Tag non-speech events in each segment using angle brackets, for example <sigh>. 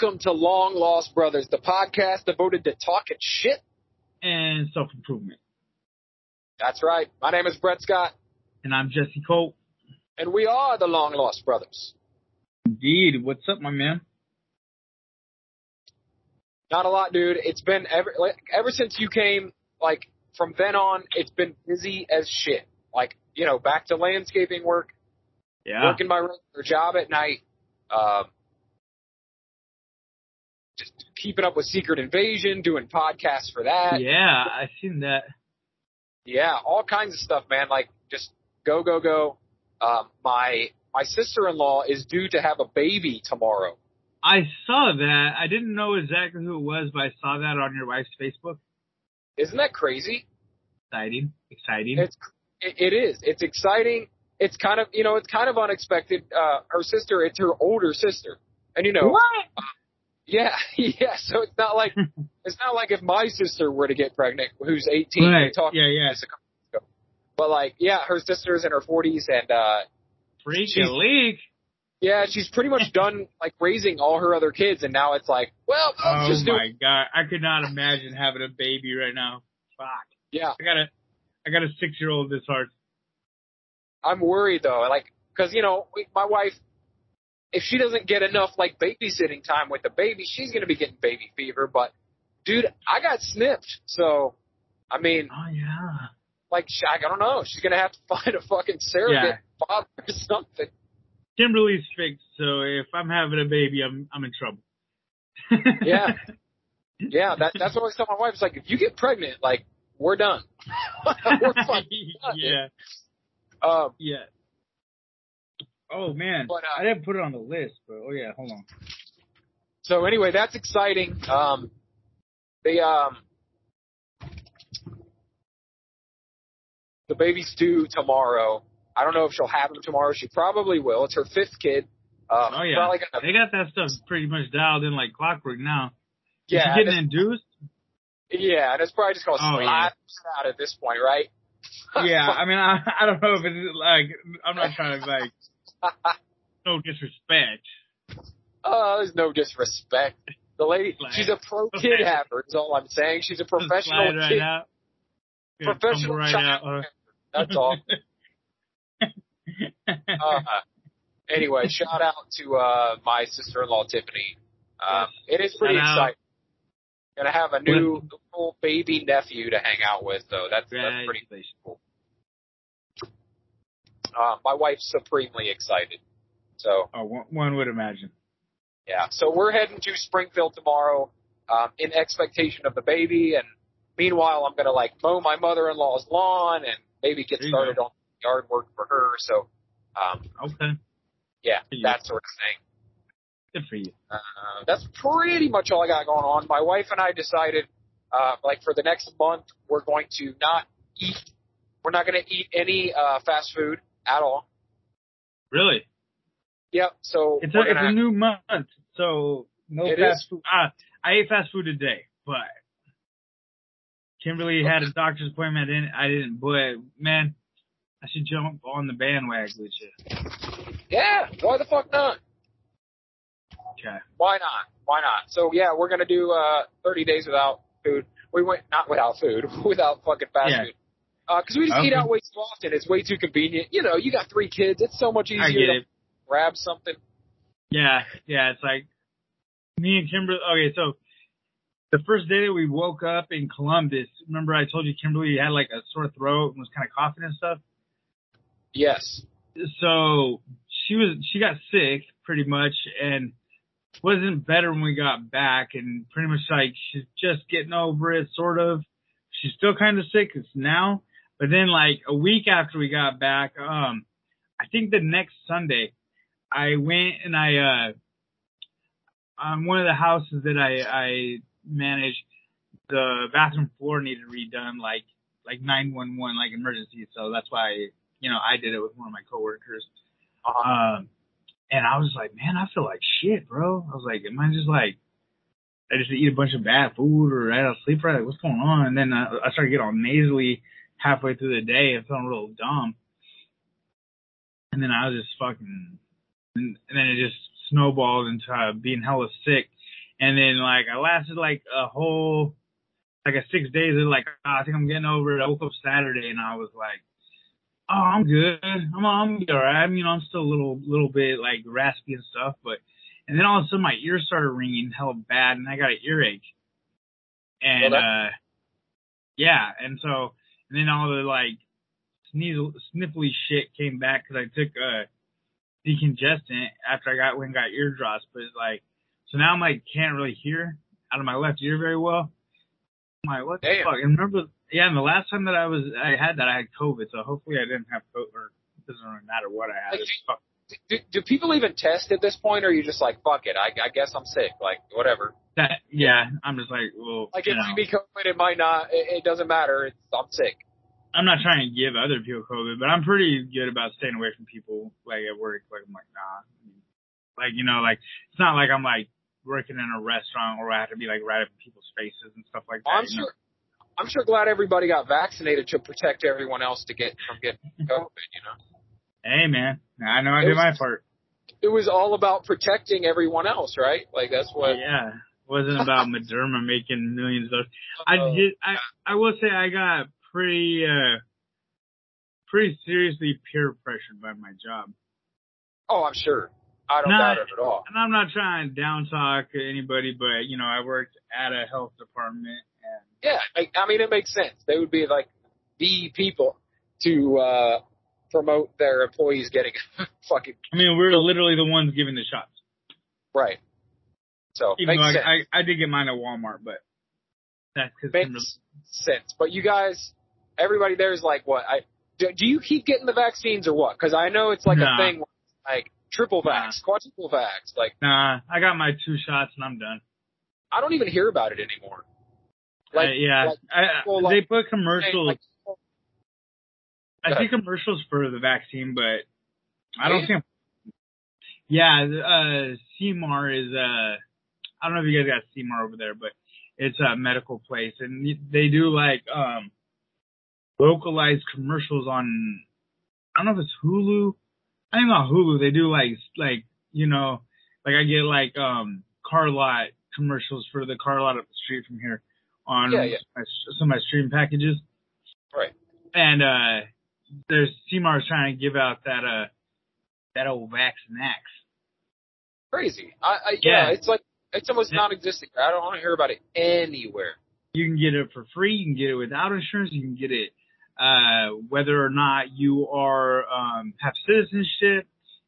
Welcome to Long Lost Brothers, the podcast devoted to talking shit. and self improvement. That's right. My name is Brett Scott, And I'm Jesse Colt. and we are the Long Lost Brothers. Indeed. What's up, my man? Not a lot, dude. It's been ever like ever since you came. Like from then on, it's been busy as shit. Like you know, back to landscaping work, Yeah. working my regular job at night, um, keeping up with Secret Invasion, doing podcasts for that. Yeah, I've seen that. Yeah, all kinds of stuff, man. Like just go, go, go. Um, my my sister in law is due to have a baby tomorrow. I saw that. I didn't know exactly who it was, but I saw that on your wife's Facebook. Isn't that crazy? Exciting. Exciting. It's it, it is. It's exciting. It's kind of you know it's kind of unexpected. Uh, her sister, it's her older sister, and you know, what? Yeah, <laughs> yeah. So it's not like <laughs> it's not like if my sister were to get pregnant, who's 18. we Right. talked Yeah, yeah. this a couple weeks ago. But like, yeah, her sister's in her 40s, and uh, leak. yeah, she's pretty much <laughs> done like raising all her other kids, and now it's like, well, Oh let's just do my god. I could not imagine having a baby right now. Fuck. yeah. I got a I got a six year old this hard. I'm worried though, like, cause you know, my wife, if she doesn't get enough like babysitting time with the baby, she's gonna be getting baby fever. But, dude, I got snipped, so, I mean, Oh yeah. like, I don't know, she's gonna have to <laughs> find a fucking surrogate father or something. Kimberly's fixed, so if I'm having a baby I'm I'm in trouble. <laughs> Yeah. Yeah, that, that's what I always tell my wife. It's like, if you get pregnant, like, we're done. <laughs> we're fucking done. yeah. Um, Yeah. Oh man, But, uh, I didn't put it on the list, but oh yeah, hold on. So anyway, that's exciting. Um, the um, the baby's due tomorrow. I don't know if she'll have him tomorrow. She probably will. It's her fifth kid. Um, Oh yeah, gonna, they got that stuff pretty much dialed in like clockwork now. Is yeah. she getting induced? yeah, and it's probably just going to Oh, slide out at this point, right? yeah, I <laughs> mean, I I don't know if it's like I'm not trying to like <laughs> no disrespect. oh, there's no disrespect. The lady, she's a pro kid haver. Is all I'm saying. She's a professional right kid. out. Professional right child. out. That's all. <laughs> uh. uh, anyway, shout out to uh, my sister-in-law Tiffany. Um, it is pretty Shout out. exciting. Gonna have a new little baby nephew to hang out with, though. That's that's pretty cool. Uh, my wife's supremely excited. So Oh, one, would imagine. yeah, so we're heading to Springfield tomorrow um, in expectation of the baby, and meanwhile, I'm gonna like mow my mother-in-law's lawn and maybe get started on yard work for her. So um, Okay, yeah, Yeah. that sort of thing. good for you. Uh, that's pretty much all I got going on. My wife and I decided, uh, like for the next month, we're going to not eat. We're not going to eat any uh, fast food at all. Really? Yep. So It's a, it's a new month, so no fast is. food. Ah, I ate fast food today, but Kimberly had a doctor's appointment. I didn't, I didn't, but man, I should jump on the bandwagon with you. yeah. Why the fuck not? Okay. Why not? Why not? So yeah, we're gonna do uh, 30 days without food. We went not without food, <laughs> without fucking fast Yeah. food. Uh, because we just oh. eat out way too often. It's way too convenient. You know, you got three kids. It's so much easier to it. grab something. Yeah, yeah, it's like me and Kimberly. Okay, so the first day that we woke up in Columbus, remember I told you Kimberly had like a sore throat and was kind of coughing and stuff. Yes. so she was she got sick pretty much and wasn't better when we got back and pretty much like she's just getting over it sort of she's still kind of sick it's now but then like a week after we got back um i think the next sunday i went and i uh on one of the houses that i i managed, the bathroom floor needed redone like like 911 like emergency so that's why you know i did it with one of my coworkers Uh-huh. um, and I was like, man, I feel like shit, bro. I was like, am I just like, I just eat a bunch of bad food or I don't sleep right? Like, what's going on? And then I, I started getting all nasally halfway through the day and feeling real dumb. And then I was just fucking, and, and then it just snowballed into uh, being hella sick. And then like I lasted like a whole like a six days. And like oh, I think I'm getting over it. I woke up Saturday and I was like, oh, I'm good. I'm I'm good, alright. I mean, I'm still a little little bit like raspy and stuff, but and then all of a sudden my ears started ringing hell bad and I got an earache. And Well, uh yeah, and so and then all the like sneeze sniffly shit came back because I took uh decongestant after I got when got ear drops, but it's like so now I'm like can't really hear out of my left ear very well. I'm like, what the fuck? And remember yeah, and the last time that I was I had that I had COVID, so hopefully I didn't have COVID or it doesn't really matter what I had. Like, It's fuck- Do, do people even test at this point, or are you just like, fuck it, I, I guess I'm sick, like whatever. that yeah, I'm just like, well, Like you it know, might be COVID, it might not. It, it doesn't matter. It's, I'm sick. I'm not trying to give other people COVID, but I'm pretty good about staying away from people like at work. Like I'm like, nah. Like you know, like it's not like I'm like working in a restaurant where I have to be like right up in people's faces and stuff like that. I'm you know? sure. I'm sure glad everybody got vaccinated to protect everyone else to get from getting <laughs> COVID. You know, Hey man, I know I It did was- my part. it was all about protecting everyone else, right? Like that's what. Yeah, it wasn't about <laughs> Moderna making millions of. I Uh, did. I I will say I got pretty uh pretty seriously peer pressured by my job. Oh, I'm sure. I don't Nah. doubt it at all. And I'm not trying to down talk anybody, but you know, I worked at a health department and Yeah, I mean, it makes sense. They would be like the people to uh promote their employees getting <laughs> fucking I mean, we're literally the ones giving the shots. right. So Even makes though sense. I, I, I did get mine at Walmart, but that's because makes sense. But you guys, everybody there is like, what? I do, do you keep getting the vaccines or what? Because I know it's like Nah. a thing, like triple vax, quadruple vax. Like nah, I got my two shots and I'm done. I don't even hear about it anymore. Like Uh, yeah, like, I, I- people, they put commercials. like, I see commercials for the vaccine, but I Do don't see. see 'em. Yeah, uh, CMAR is uh, I don't know if you guys got CMAR over there, but it's a medical place, and they do like um, localized commercials on. I don't know if it's Hulu. I think on Hulu they do like like you know like I get like um car lot commercials for the car lot up the street from here on Yeah, yeah. My, some of my stream packages right. and uh there's CMAR's trying to give out that uh that old Vax Max. Crazy. I, I yeah, Yeah. it's like it's almost non-existent. I don't want to hear about it anywhere. You can get it for free. You can get it without insurance. You can get it uh whether or not you are um have citizenship.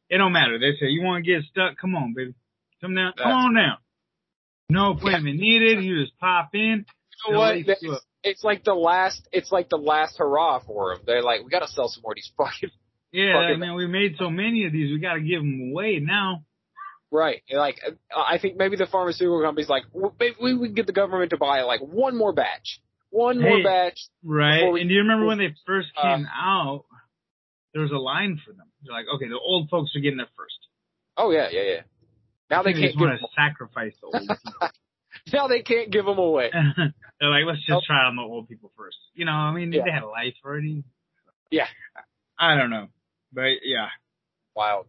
It don't matter. They say you want to get stuck. Come on, baby. Come down. Come That's- on down. No appointment needed. You just pop in. You know what? It's, like the last. It's like the last hurrah for them. They're like, we got to sell some more of these <laughs> fucking Yeah, I Fucking- mean, we made so many of these. We got to give them away now. Right. Like, uh, I think maybe the pharmaceutical company's like, well, maybe we would get the government to buy like one more batch, one more batch. Right. We- and do you remember when they first Uh, came out? There was a line for them. They're like, okay, the old folks are getting it first. Oh yeah, yeah, yeah. Now they They can't just want to sacrifice the old <laughs> people. Now they can't give them away. <laughs> They're like, let's just try on the old people first. You know, I mean, Yeah. they had a life already. Yeah. I don't know, but yeah, Wild.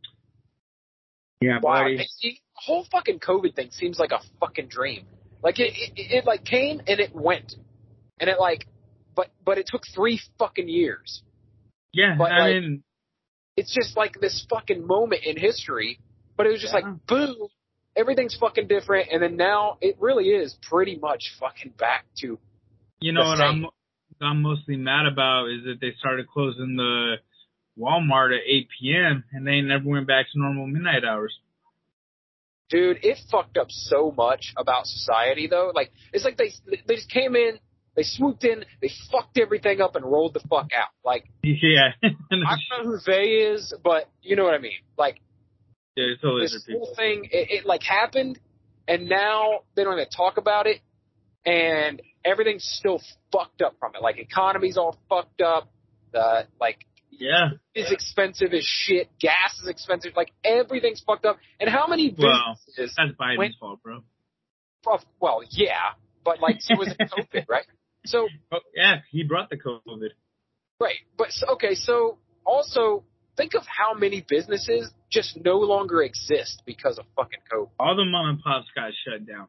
yeah, Wow. buddy. See, the whole fucking COVID thing seems like a fucking dream. Like it, it, it like came and it went, and it like, but but it took three fucking years. Yeah, but, I like, mean, It's just like this fucking moment in history, but it was just Yeah. like boom, everything's fucking different, and then now it really is pretty much fucking back to you know what same. I'm I'm mostly mad about is that they started closing the Walmart at 8 p.m. and they never went back to normal midnight hours. dude, it fucked up so much about society though. Like it's like they they just came in, they swooped in, they fucked everything up and rolled the fuck out. Like <laughs> Yeah, I don't know who they is, but you know what I mean. Like yeah, it's all this whole thing, it, it like happened, and now they don't even talk about it, and everything's still fucked up from it. Like economy's all fucked up. The like Yeah. is expensive as shit. Gas is expensive. Like everything's fucked up. And how many businesses? Well? That's Biden's fault, bro. well, yeah, but like so was it COVID, right? So Oh, yeah, he brought the COVID. right, but okay, so also think of how many businesses just no longer exist because of fucking COVID. All the mom and pops got shut down.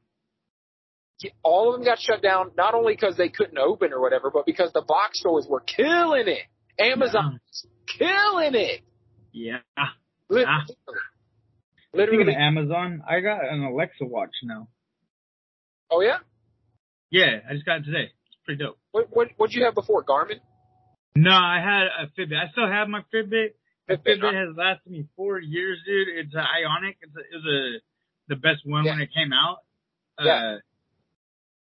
all of them got shut down not only because they couldn't open or whatever, but because the box stores were killing it. Amazon was killing it. Yeah. Literally. Ah. Speaking of Amazon, I got an Alexa watch now. Oh yeah. Yeah, I just got it today. It's pretty dope. What what what'd you have before Garmin? No, I had a Fitbit. I still have my Fitbit. Fitbit, has lasted me four years, dude. It's an Ionic. It's a, it was a the best one when it came out. Yeah. Uh,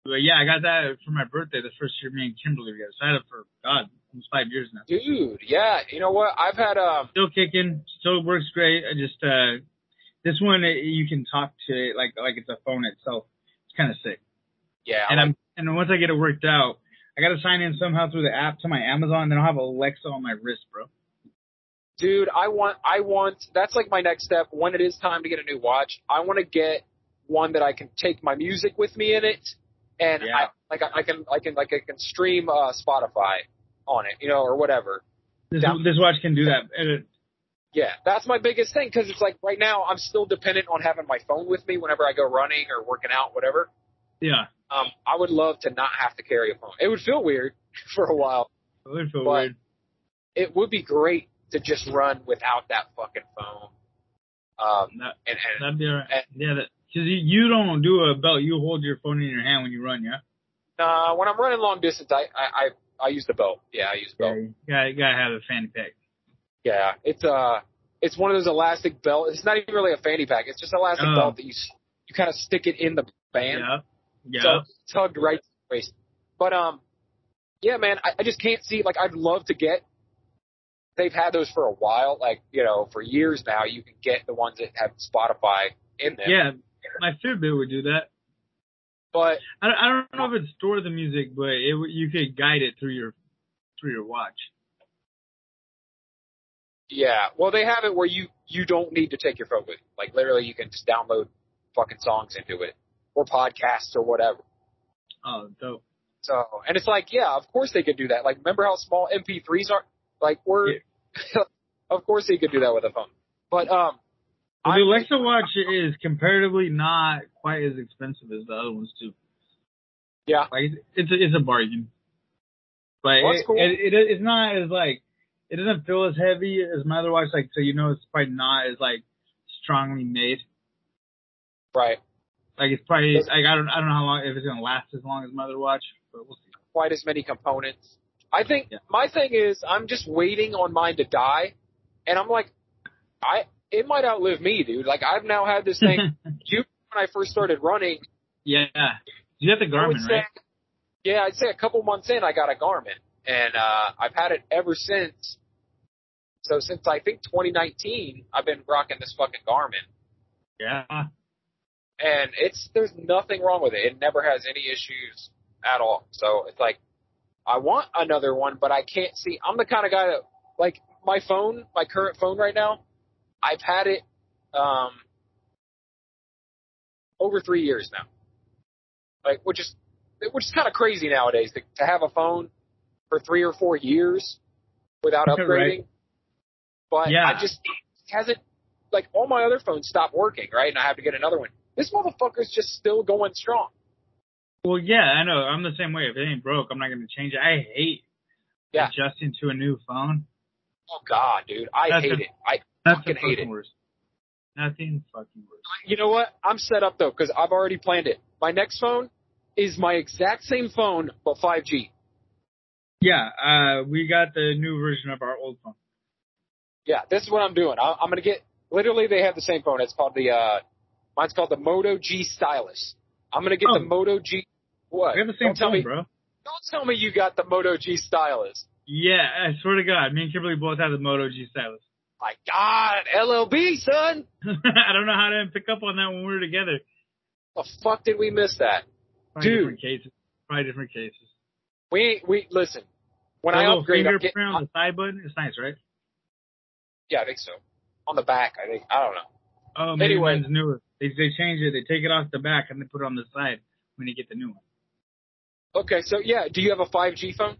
but yeah, I got that for my birthday the first year me and Kimberly together. So I had it for God almost five years now. Dude, yeah. You know what? I've had um Still kicking. Still works great. I just uh this one it, you can talk to it like like it's a phone itself. It's kind of sick. yeah. and like- I'm and once I get it worked out, I got to sign in somehow through the app to my Amazon. Then I'll have Alexa on my wrist, bro. Dude, I want, I want, that's like my next step. When it is time to get a new watch, I want to get one that I can take my music with me in it, and Yeah. I like I, I can, I can, like I can stream uh, Spotify on it, you know, or whatever. This Down- this watch can do that. And it, Yeah, that's my biggest thing because it's like right now I'm still dependent on having my phone with me whenever I go running or working out, whatever. yeah, Um, I would love to not have to carry a phone. It would feel weird <laughs> for a while. it would feel But- weird. It would be great to just run without that fucking phone. Um, That, and, and that'd be alright. and- Yeah, that because you, don't do a belt. You hold your phone in your hand when you run. Yeah. Uh, when I'm running long distance, I, I, I, I use the belt. Yeah, I use the Yeah. belt. You gotta, you gotta have a fanny pack. Yeah, it's uh, it's one of those elastic belt. It's not even really a fanny pack. It's just an elastic Oh. belt that you, s- you kind of stick it in the band. Yeah. Yeah. So it's tugged right to the waist. But um, yeah, man, I, I just can't see. Like, I'd love to get. They've had those for a while, like you know, for years now. You can get the ones that have Spotify in them. yeah. My Fitbit would do that. But I, don't- I don't know if it store the music, but it you could guide it through your through your watch. yeah, well, they have it where you you don't need to take your phone with you. Like literally, you can just download fucking songs into it or podcasts or whatever. Oh, dope. So, and it's like, yeah, of course they could do that. Like, remember how small MP3s are? Like, we're, <laughs> of course they could do that with a phone. But, um, Well, the Alexa watch is comparatively not quite as expensive as the other ones too. yeah, Like it's a, it's a bargain, but Well, it, cool. it, it it's not as like it doesn't feel as heavy as my other watch. Like so, you know, it's probably not as like strongly made. right. Like it's probably like I don't I don't know how long if it's gonna last as long as my other watch, but we'll see. Quite as many components. I think Yeah. my thing is I'm just waiting on mine to die. And I'm like, I, it might outlive me, dude. Like, I've now had this thing. <laughs> you, when I first started running, yeah, you got the Garmin, say, right? yeah, I'd say a couple months in, I got a Garmin. And, uh, I've had it ever since. So since I think 2019, I've been rocking this fucking Garmin. Yeah, and it's there's nothing wrong with it. It never has any issues at all. So it's like I want another one, but I can't see. I'm the kind of guy that like my phone, my current phone right now. I've had it um over three years now, like which is which is kind of crazy nowadays to, to have a phone for three or four years without <laughs> Right. upgrading. But Yeah. I just it hasn't like all my other phones stopped working, right? And I have to get another one. This motherfucker's just still going strong. Well, yeah, I know. I'm the same way. If it ain't broke, I'm not gonna change it. I hate Yeah. adjusting to a new phone. Oh god, dude, I That's hate a- it. I That's Fucking the hate fucking it. worst. Nothing fucking worse. you know what? I'm set up though because I've already planned it. My next phone is my exact same phone but 5G. Yeah, uh, we got the new version of our old phone. Yeah, this is what I'm doing. I, I'm gonna get. Literally, they have the same phone. It's called the. uh Mine's called the Moto G Stylus. I'm gonna get Oh. the Moto G. What? We have the same don't tell phone, me. bro. Don't tell me you got the Moto G Stylus. Yeah, I swear to God, me and Kimberly both have the Moto G stylus. My God, LLB son. <laughs> I don't know how to pick up on that when we were together. The fuck did we miss that? Probably Dude. different cases. Probably different cases. We we listen. When the I upgrade, fingerprint getting, on the side button, it's nice, right? yeah, I think so. On the back, I think. I don't know. Oh, maybe Anyway. mine's newer. They they change it. They take it off the back and they put it on the side when you get the new one. Okay, so yeah, do you have a 5G phone?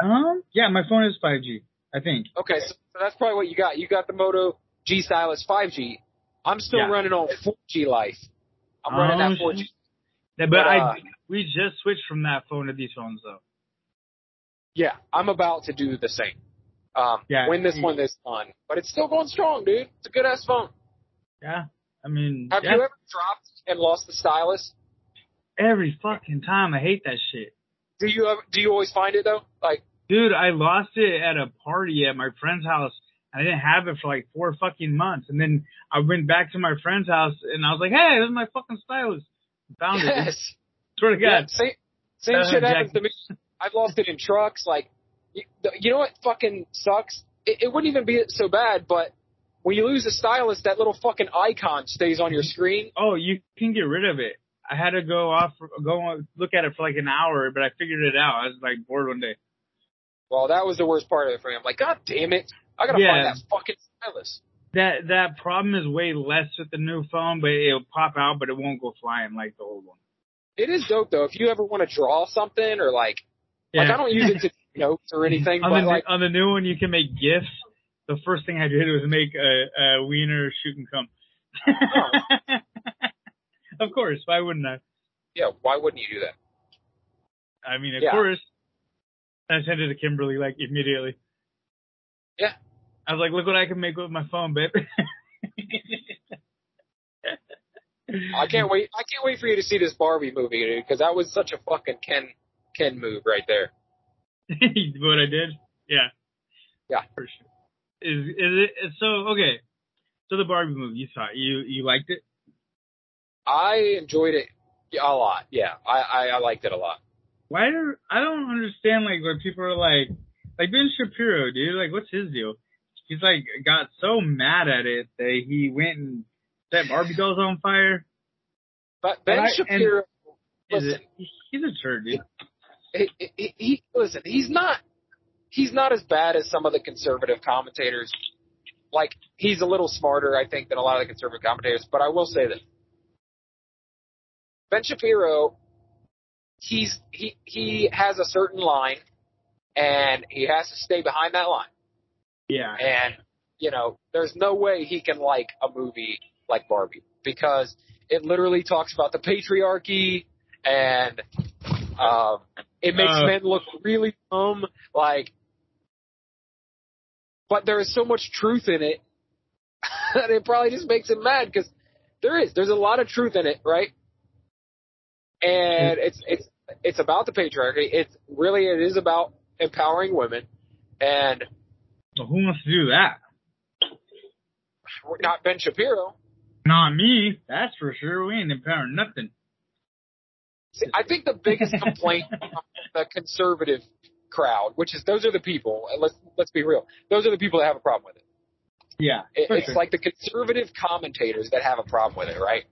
Um, yeah, my phone is 5G. I think. Okay, so, so that's probably what you got. You got the Moto G Stylus 5G. I'm still Yeah. running on 4G life. I'm running that 4G. shit. But, But, I uh, we just switched from that phone to these phones though. Yeah, I'm about to do the same. Um, Yeah. win this one this time, but it's still going strong, dude. It's a good ass phone. Yeah. I mean, Have yeah, you ever dropped and lost the stylus? Every fucking time I hate that shit. Do you ever, do you always find it though? Like, Dude, I lost it at a party at my friend's house. I didn't have it for like four fucking months. And then I went back to my friend's house and I was like, hey, this is my fucking stylus. Found it. yes, Swear to yeah, God. same same Uh, shit happens to me. I've lost it in trucks. Like, you, you know what fucking sucks? It, it wouldn't even be so bad, but when you lose a stylus, that little fucking icon stays on your screen. Oh, you can get rid of it. I had to go off, go on, look at it for like an hour, but I figured it out. I was like bored one day. Well, that was the worst part of it for me. I'm like, God damn it! I gotta Yeah. find that fucking stylus. That that problem is way less with the new phone, but it'll pop out, but it won't go flying like the old one. It is dope though. If you ever want to draw something or like, like I don't use it to <laughs> notes or anything, on but the like, on the new one, you can make gifs. The first thing I did was make a, a wiener shoot and come. <laughs> <laughs> of course, why wouldn't I? yeah, why wouldn't you do that? I mean, of Yeah. course. I sent it to Kimberly like immediately. Yeah. I was like, look what I can make with my phone, babe. I can't wait. I can't wait for you to see this Barbie movie, dude, because that was such a fucking Ken Ken move right there. <laughs> what I did? Yeah. Yeah. For sure. Is is it so okay. So the Barbie movie you saw it. You you liked it? I enjoyed it a lot. Yeah, I I, I liked it a lot. Why do I don't understand like when people are like like Ben Shapiro, dude, like what's his deal? He's like got so mad at it that he went and set Barbie dolls on fire. But Ben I- Shapiro, Is listen, it he's a turd, dude. he, he, he listen. He's not. He's not as bad as some of the conservative commentators. Like he's a little smarter, I think, than a lot of the conservative commentators. But I will say this: Ben Shapiro, he's he he has a certain line, and he has to stay behind that line. Yeah. And, you know, there's no way he can like a movie like Barbie because it literally talks about the patriarchy and um, it makes Uh. men look really dumb. Like, but there is so much truth in it <laughs> that it probably just makes him mad because there is. There's a lot of truth in it, right? And mm. it's it's it's about the patriarchy. It's really it is about empowering women and Well, who wants to do that? not Ben Shapiro. Not me, that's for sure. We ain't empowering nothing. See, I think the biggest complaint <laughs> from the conservative crowd, which is those are the people. and Let's let's be real. Those are the people that have a problem with it. Yeah. it it's sure. like the conservative commentators that have a problem with it, right?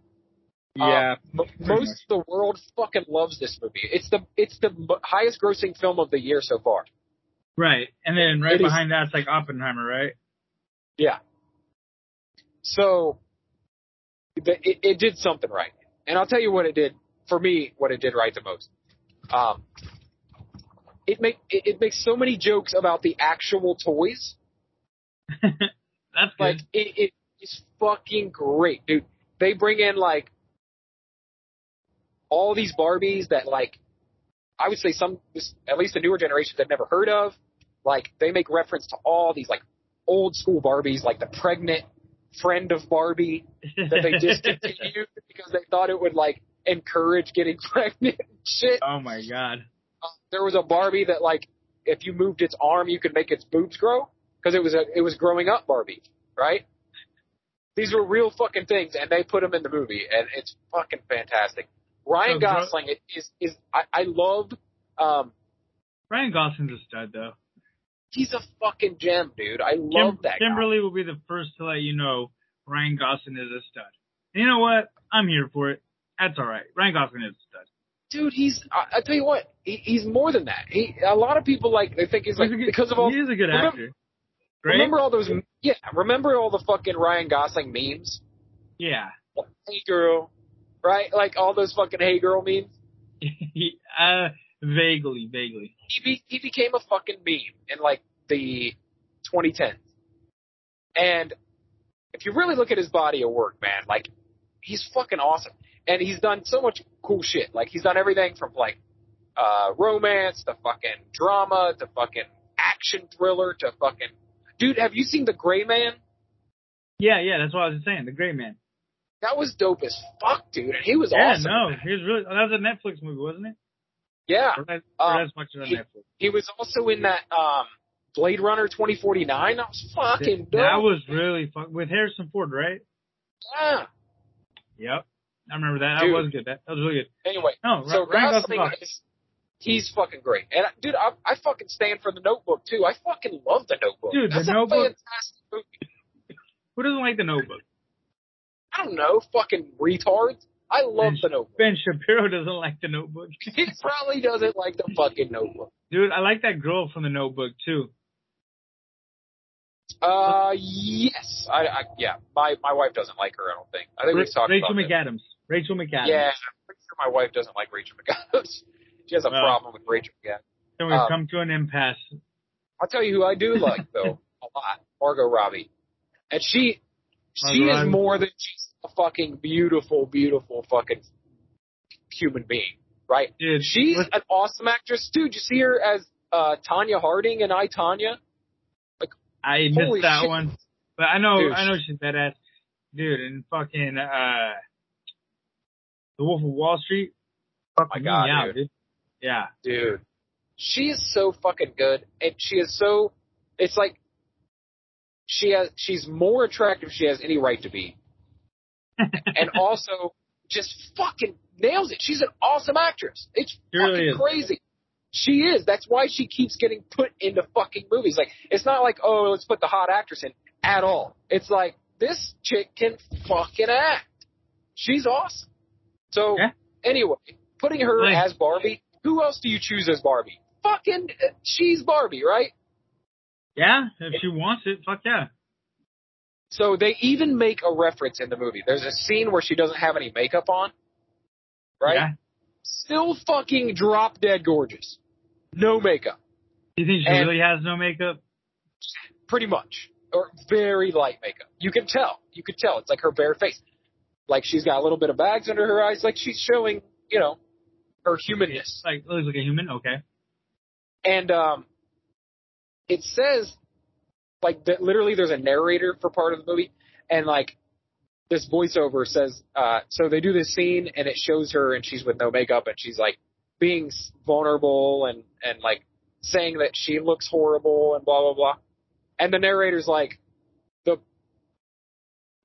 Yeah. Um, most of the world fucking loves this movie. It's the it's the highest grossing film of the year so far. right. And then right it is- behind that's like Oppenheimer, right? Yeah. So the, it, it did something right, and I'll tell you what it did for me. What it did right the most. Um, it make it, it makes so many jokes about the actual toys. <laughs> that's good. Like it, it is fucking great, dude. They bring in like all these Barbies that like I would say some at least the newer generations I've never heard of. Like they make reference to all these like old school Barbies, like the pregnant friend of Barbie that they <laughs> discontinued because they thought it would like encourage getting <laughs> pregnant and shit. oh my god. Uh, there was a Barbie that like if you moved its arm, you could make its boobs grow because it was a it was growing up Barbie, right? These were real fucking things, and they put them in the movie, and it's fucking fantastic. Ryan So, Gosling is is I, I love. Um, Ryan Gosling's a stud though. he's a fucking gem, dude. I love Kim- that. guy. Kimberly will be the first to let you know Ryan Gosling is a stud. And you know what? I'm here for it. That's all right. Ryan Gosling is a stud. dude. He's I, I tell you what, he, he's more than that. He a lot of people like they think he's like He's a good- because of all. he is a good remember- actor. Great. Remember all those? Yeah, remember all the fucking Ryan Gosling memes? Yeah. Hey girl, right? Like all those fucking hey girl memes. <laughs> uh, vaguely, vaguely. He be, he became a fucking meme in like the 2010s. And if you really look at his body of work, man, like he's fucking awesome. and he's done so much cool shit. Like he's done everything from like uh romance to fucking drama to fucking action thriller to fucking dude. Have you seen The Gray Man? Yeah, yeah, that's what I was saying. The Gray Man. That was dope as fuck, dude, and he was Yeah, awesome. Yeah, no, he was really. That was a Netflix movie, wasn't it? Yeah, Or that, or Um, much of a he- Netflix. he was also in that um Blade Runner 2049. That was fucking dope. That was really fun with Harrison Ford, right? yeah. Yep, I remember that. Dude. That was good. That, that was really good. Anyway, No, so Ryan Gosling. is he's fucking great, and dude, I, I fucking stand for the Notebook too. I fucking love the Notebook. Dude, The That's a Notebook- fantastic movie. Who doesn't like The Notebook? I don't know, fucking retards. I love Ben- the Notebook. Ben Shapiro doesn't like The Notebook. <laughs> He probably doesn't like the fucking Notebook. Dude, I like that girl from The Notebook too. Uh, yes, I, I yeah, my my wife doesn't like her. I don't think. I think Ra- we've talked Rachel about. McAdams. Rachel McAdams. Yeah, I'm pretty sure my wife doesn't like Rachel McAdams. <laughs> she has a Well. problem with Rachel McAdams. Then we've Um, come to an impasse. I'll tell you who I do like though <laughs> a lot, Margot Robbie, and she she Margot is Robbie. more than just a fucking beautiful, beautiful fucking human being, right? Dude, She's an awesome actress, dude. You see her as uh Tonya Harding and I Tonya. Like I missed that shit. one. But I know, Dude. I know she's badass. Dude, and fucking, uh, The Wolf of Wall Street. Oh my god, out, dude. dude. Yeah. dude. She is so fucking good, and she is so. It's like she has. She's more attractive. She has any right to be, and also just fucking nails it. She's an awesome actress. It's She fucking is. crazy. She is. That's why she keeps getting put into fucking movies. Like it's not like oh let's put the hot actress in at all. It's like this chick can fucking act. She's awesome. So Yeah. anyway, putting her Nice. as Barbie. Who else do you choose as Barbie? Fucking uh, she's Barbie, right? Yeah, if she wants it, fuck yeah. So they even make a reference in the movie. There's a scene where she doesn't have any makeup on, right? Yeah. Still fucking drop dead gorgeous. No makeup. You think she And- really has no makeup? pretty much, or very light makeup. You can tell. You could tell. It's like her bare face. Like she's got a little bit of bags under her eyes. Like she's showing, you know, her humanness. Like, looks like a human? Okay. And um, it says, like, that literally there's a narrator for part of the movie, and like this voiceover says, uh, so they do this scene and it shows her and she's with no makeup and she's like being vulnerable and and like saying that she looks horrible and blah blah blah. And the narrator's like, the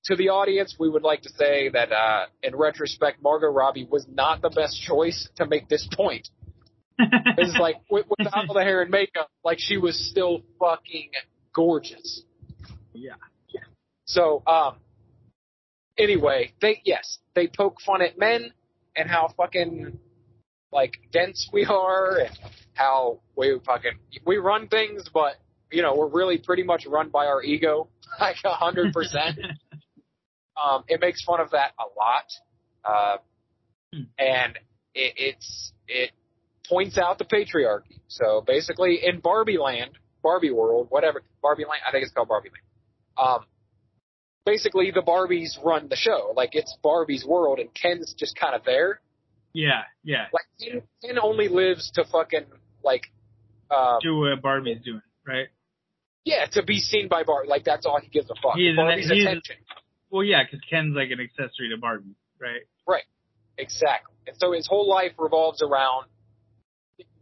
to the audience, we would like to say that uh, in retrospect, Margot Robbie was not the best choice to make this point. <laughs> It's like with, without all the hair and makeup, like she was still fucking gorgeous. yeah. yeah. So, um, anyway, they yes, they poke fun at men and how fucking like dense we are and how we fucking we run things, but you know we're really pretty much run by our ego, <laughs> like a hundred percent. <laughs> Um, it makes fun of that a lot, uh, Hmm. and it, it's it points out the patriarchy. So basically, in Barbie Land, Barbie World, whatever Barbie Land, I think it's called Barbie Land. Um, basically, the Barbies run the show. Like it's Barbie's world, and Ken's just kind of there. Yeah, yeah. Like Ken, Ken only lives to fucking like, um, Do what Barbie's doing, right? yeah, to be seen by Barbie. Like that's all he gives a fuck. He is an- Barbie's attention. Well, yeah, because Ken's like an accessory to Barbie, right? right? Exactly. And so his whole life revolves around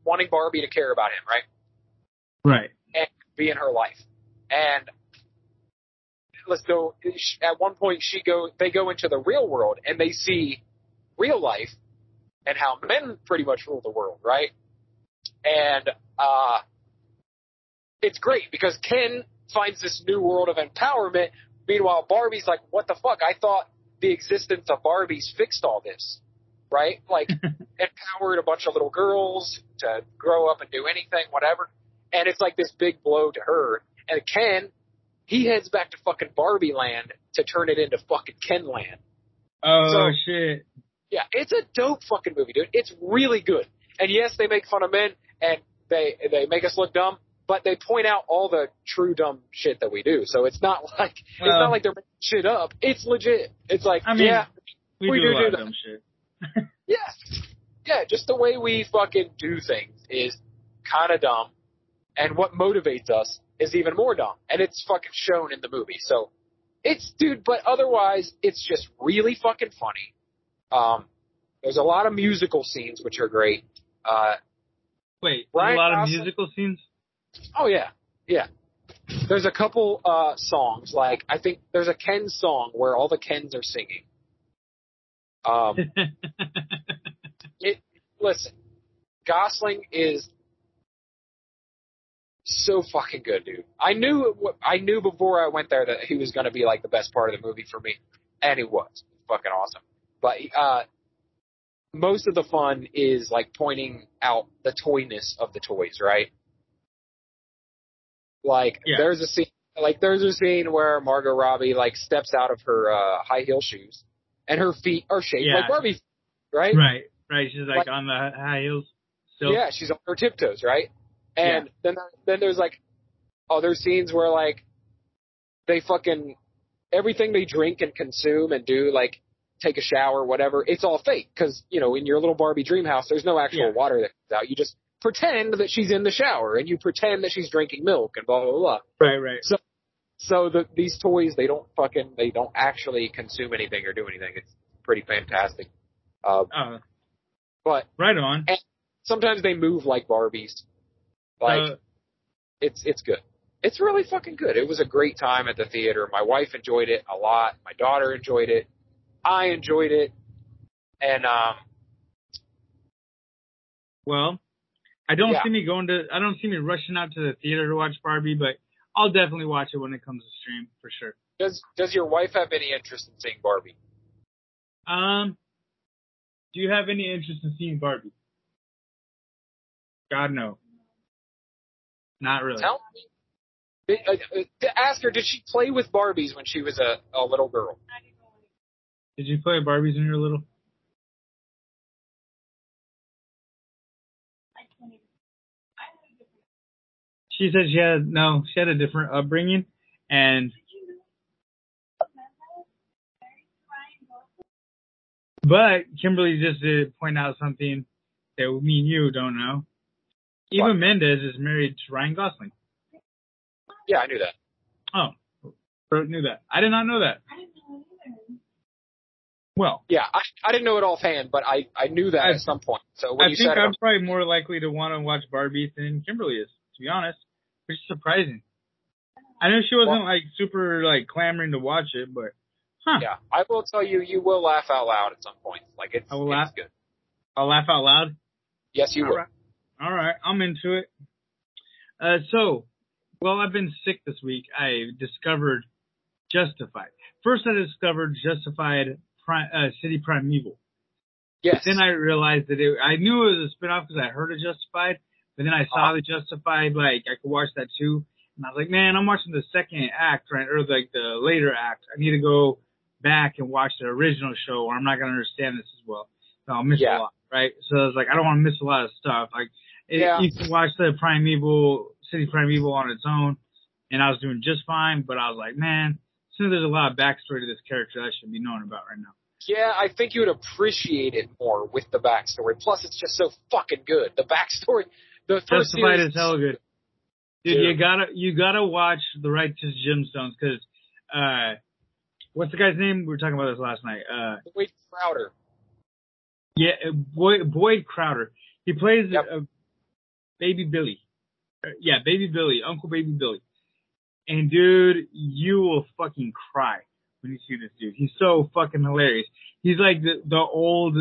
wanting Barbie to care about him, right? Right. Be in her life. And let's go. At one point, she go. They go into the real world and they see real life and how men pretty much rule the world, right? And uh, it's great because Ken finds this new world of empowerment. Meanwhile, Barbie's like, "What the fuck? I thought the existence of Barbies fixed all this." Right? Like, <laughs> empowered a bunch of little girls to grow up and do anything, whatever and it's like this big blow to her. And Ken, he heads back to fucking Barbie Land to turn it into fucking Ken Land. Oh So- shit. Yeah, it's a dope fucking movie, dude. It's really good. And yes, they make fun of men and they they make us look dumb, but they point out all the true dumb shit that we do. So it's not <laughs> like it's not like they're making shit up. It's legit. It's like I mean, yeah, We, we do, do do dumb shit. <laughs> yeah, yeah. Just the way we fucking do things is kind of dumb, and what motivates us is even more dumb, and it's fucking shown in the movie. So it's dude, but otherwise it's just really fucking funny. Um, there's a lot of musical scenes which are great. Uh, Wait, a lot of musical scenes. oh yeah, yeah. There's a couple uh songs like I think there's a Ken song where all the Kens are singing. Um, <laughs> it listen, Gosling is so fucking good, dude. I knew I knew before I went there that he was going to be like the best part of the movie for me, and he was fucking awesome. But uh, most of the fun is like pointing out the toyness of the toys, right? Like Yeah. there's a scene, like there's a scene where Margot Robbie like steps out of her uh, high heel shoes, and her feet are shaped Yeah. like Barbie, right? right, right. She's like, Like- on the high heels. Still. Yeah, she's on her tiptoes, right? And then then there's like other scenes where like they fucking everything they drink and consume and do like take a shower, whatever. It's all fake because you know in your little Barbie dream house, there's no actual Yeah. water that comes out. You just pretend that she's in the shower and you pretend that she's drinking milk and blah blah blah. Right, right. So so the these toys they don't fucking they don't actually consume anything or do anything. It's pretty fantastic. Uh, Uh, but right on. sometimes they move like Barbies. Like Uh, it's it's good. It's really fucking good. It was a great time at the theater. My wife enjoyed it a lot. My daughter enjoyed it. I enjoyed it. And um well, I don't Yeah. see me going to. I don't see me rushing out to the theater to watch Barbie, but I'll definitely watch it when it comes to stream for sure. does does your wife have any interest in seeing Barbie? Um, do you have any interest in seeing Barbie? God no. Not really. Tell me. Uh, uh, to ask her, did she play with Barbies when she was a, a little girl? Did you play Barbies when you were little? She said she had no, she had a different upbringing, and but Kimberly just did point out something that me and you don't know. Eva What? Mendes is married to Ryan Gosling. Yeah, I knew that. Oh, Brooke knew that. I did not know that. Well, Yeah, I, I didn't know it offhand, but I, I knew that I- at some point. So when I you think said it, I'm probably more likely to want to watch Barbie than Kimberly is, to be honest, which is surprising. I know she wasn't Well- like super like clamoring to watch it, but huh? yeah, I will tell you, you will laugh out loud at some point. Like it's, I will it's laugh? good. I'll laugh out loud. Yes, you All will. right. All right, I'm into it. Uh, so, well, I've been sick this week. I discovered Justified. First, I discovered Justified Pri uh, City Primeval. Yes. Then I realized that it, I knew it was a spinoff because I heard of Justified, but then I saw Uh-huh. the Justified, like, I could watch that too. And I was like, man, I'm watching the second act, right, or like the later act. I need to go back and watch the original show or I'm not going to understand this as well. So I'll miss Yeah. a lot, right? So I was like, I don't want to miss a lot of stuff. Like, it, Yeah. you can watch the Primeval, City Primeval on its own, and I was doing just fine, but I was like, man, since there's a lot of backstory to this character I should be knowing about right now. Yeah, I think you would appreciate it more with the backstory. Plus, it's just so fucking good. The backstory, the first Justified is hell good. Dude, Dude. you gotta you gotta watch the Righteous Gemstones because uh, what's the guy's name? We were talking about this last night. Uh, Wade Crowder. yeah, Boyd, Boyd Crowder. He plays Yep. uh, Baby Billy. Uh, yeah, Baby Billy, Uncle Baby Billy. And dude, you will fucking cry when you see this dude. He's so fucking hilarious. He's like the the old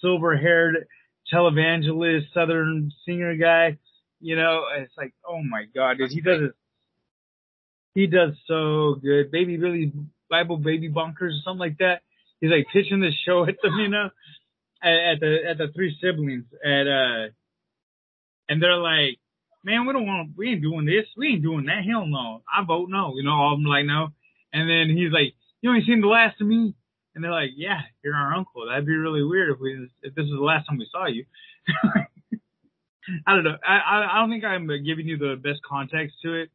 silver haired televangelist southern singer guy. You know, it's like, oh my god, dude, he does it. He does so good. Baby Billy Bible Baby Bunkers or something like that. He's like pitching the show at them, you know, at, at the at the three siblings at uh, and they're like, man, we don't want, we ain't doing this, we ain't doing that, hell no, I vote no, you know, all of them like no, and then he's like, you ain't seen the last of me, and they're like, yeah, you're our uncle. That'd be really weird if we if this is the last time we saw you. <laughs> I don't know. I I I don't think I'm giving you the best context to it,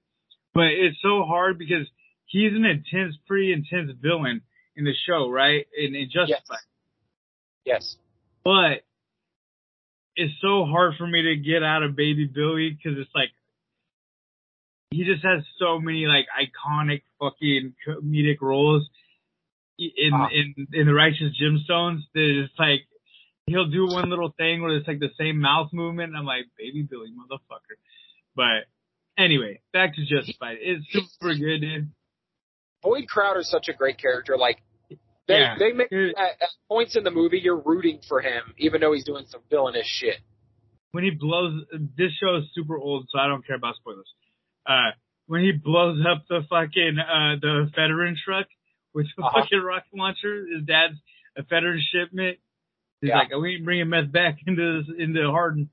but it's so hard because he's an intense, pretty intense villain in the show, right? In, in Justified. Yes. but it's so hard for me to get out of Baby Billy because it's like he just has so many like iconic fucking comedic roles in Ah. in in the Righteous Gemstones that it's like he'll do one little thing where it's like the same mouth movement. And I'm like, Baby Billy, motherfucker. But anyway, back to Justified. It's super good, dude. Boyd Crowder's such a great character. Like they Yeah. they make at, at points in the movie you're rooting for him, even though he's doing some villainous shit. when he blows this show is super old, so I don't care about spoilers. Uh when he blows up the fucking uh the veteran truck with the Uh-huh. fucking rocket launcher, his dad's a veteran shipment. He's Yeah. like, we ain't bringing meth back <laughs> into this, into Harlan.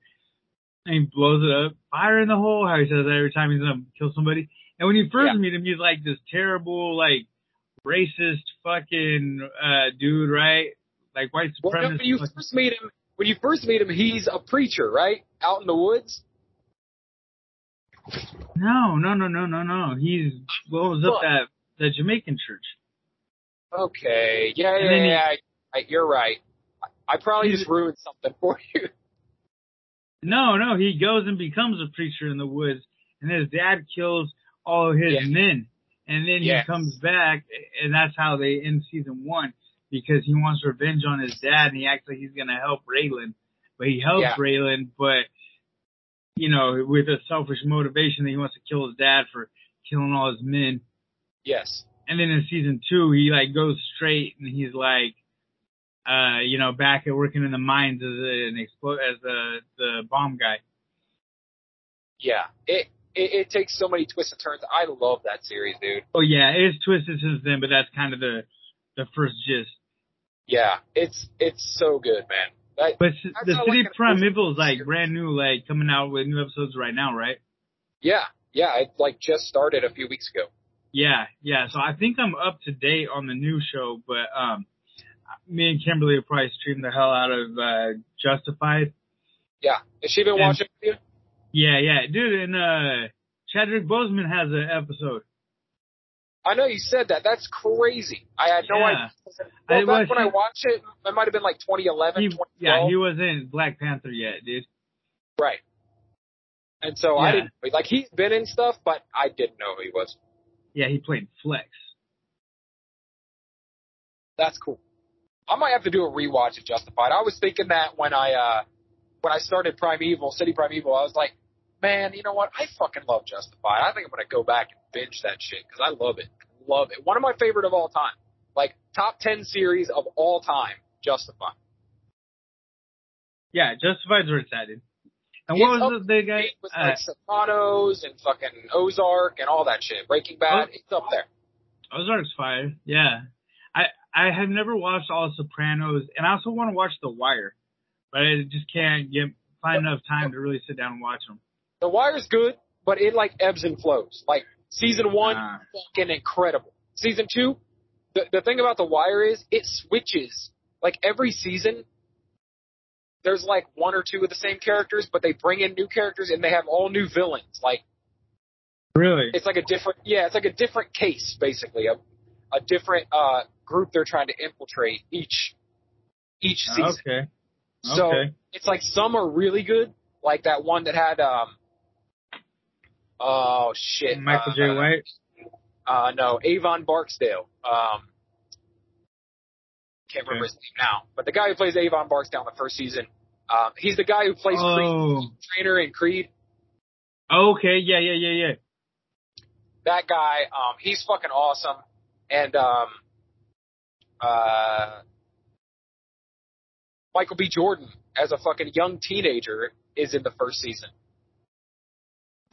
And he blows it up. Fire in the hole, how he says that every time he's gonna kill somebody. And when you first Yeah. meet him, he's like this terrible, like racist fucking uh dude, right? Like white Well, supremacist. when you first meet him, when you first meet him, he's a preacher, right? Out in the woods. No, no, no, no, no, no. He's blows up Look. that that Jamaican church. Okay, yeah, And yeah, then he- yeah. I, you're right. I, I probably just ruined something <laughs> for you. No, no, he goes and becomes a preacher in the woods, and his dad kills all his Yes. men, and then Yes. he comes back, and that's how they end season one because he wants revenge on his dad, and he acts like he's gonna help Raylan, but he helps Yeah. Raylan, but you know, with a selfish motivation that he wants to kill his dad for killing all his men. Yes. And then in season two, he like goes straight and he's like, uh, you know, back at working in the mines as an explo- as the the bomb guy. Yeah. It, it it takes so many twists and turns. I love that series, dude. Oh yeah, it's twisted since then, but that's kind of the the first gist. Yeah. It's it's so good, man. That, But the City like, Primeval is like series. brand new, like coming out with new episodes right now, right? yeah. Yeah. It like just started a few weeks ago. Yeah, yeah. So I think I'm up to date on the new show, but um, me and Kimberly will probably stream the hell out of uh Justified. Yeah. Has she been And- watching with you? Yeah, yeah, dude. And uh, Chadwick Boseman has an episode. I know you said that. That's crazy. I had no Yeah. idea. I- Well, back when I watched it, it might have been like 2011, He, 2012. yeah, he wasn't Black Panther yet, dude. Right. And so I didn't like he's been in stuff, but I didn't know who he was. Yeah, he played Flex. That's cool. I might have to do a rewatch of Justified. I was thinking that when I uh when I started Primeval, City Primeval, I was like, man, you know what? I fucking love Justified. I think I'm gonna go back and binge that shit because I love it. Love it. One of my favorite of all time. Like top ten series of all time. Justified. Yeah, Justified's where it's at, dude. And It's what was the, the guy? It was Uh, like Sopranos and fucking Ozark and all that shit. Breaking Bad. Oh. It's up there. Ozark's fire. Yeah, I I have never watched all Sopranos, and I also want to watch The Wire, but I just can't get find enough time to really sit down and watch them. The Wire's good, but it like ebbs and flows. Like season one, Ah. fucking incredible. Season two, the the thing about The Wire is it switches. Like every season, there's like one or two of the same characters, but they bring in new characters and they have all new villains. Like Really? it's like a different, yeah, it's like a different case basically, a a different uh group they're trying to infiltrate each each season. Okay. So Okay. it's like some are really good, like that one that had um oh shit Michael uh, J. White. Uh no, Avon Barksdale. Um can't remember Okay. his name now, but the guy who plays Avon Barksdale in the first season, um, he's the guy who plays Creed Oh. trainer in Creed. Okay. Yeah. Yeah. Yeah. Yeah. That guy, um, he's fucking awesome, and um, uh, Michael B. Jordan as a fucking young teenager is in the first season.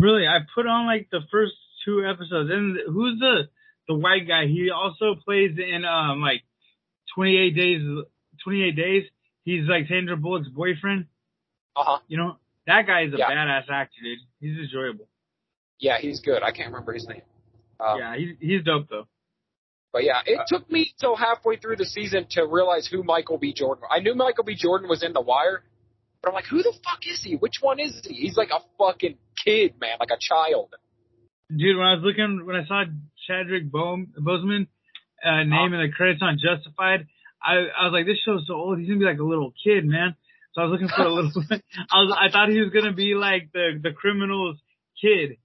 Really, I put on like the first two episodes. And who's the the white guy? He also plays in um like 28 days. 28 days. He's like Sandra Bullock's boyfriend. Uh huh. You know that guy is a Yeah. badass actor, dude. He's enjoyable. Yeah, he's good. I can't remember his name. Um, yeah, he's he's dope though. But yeah, it took me till halfway through the season to realize who Michael B. Jordan. was. I knew Michael B. Jordan was in The Wire, but I'm like, who the fuck is he? Which one is he? He's like a fucking kid, man, like a child. Dude, when I was looking, when I saw Chadwick Bo- Boseman uh, name in the credits on Justified, I I was like, this show's so old. He's gonna be like a little kid, man. So I was looking for a little. <laughs> I was I thought he was gonna be like the the criminal's kid,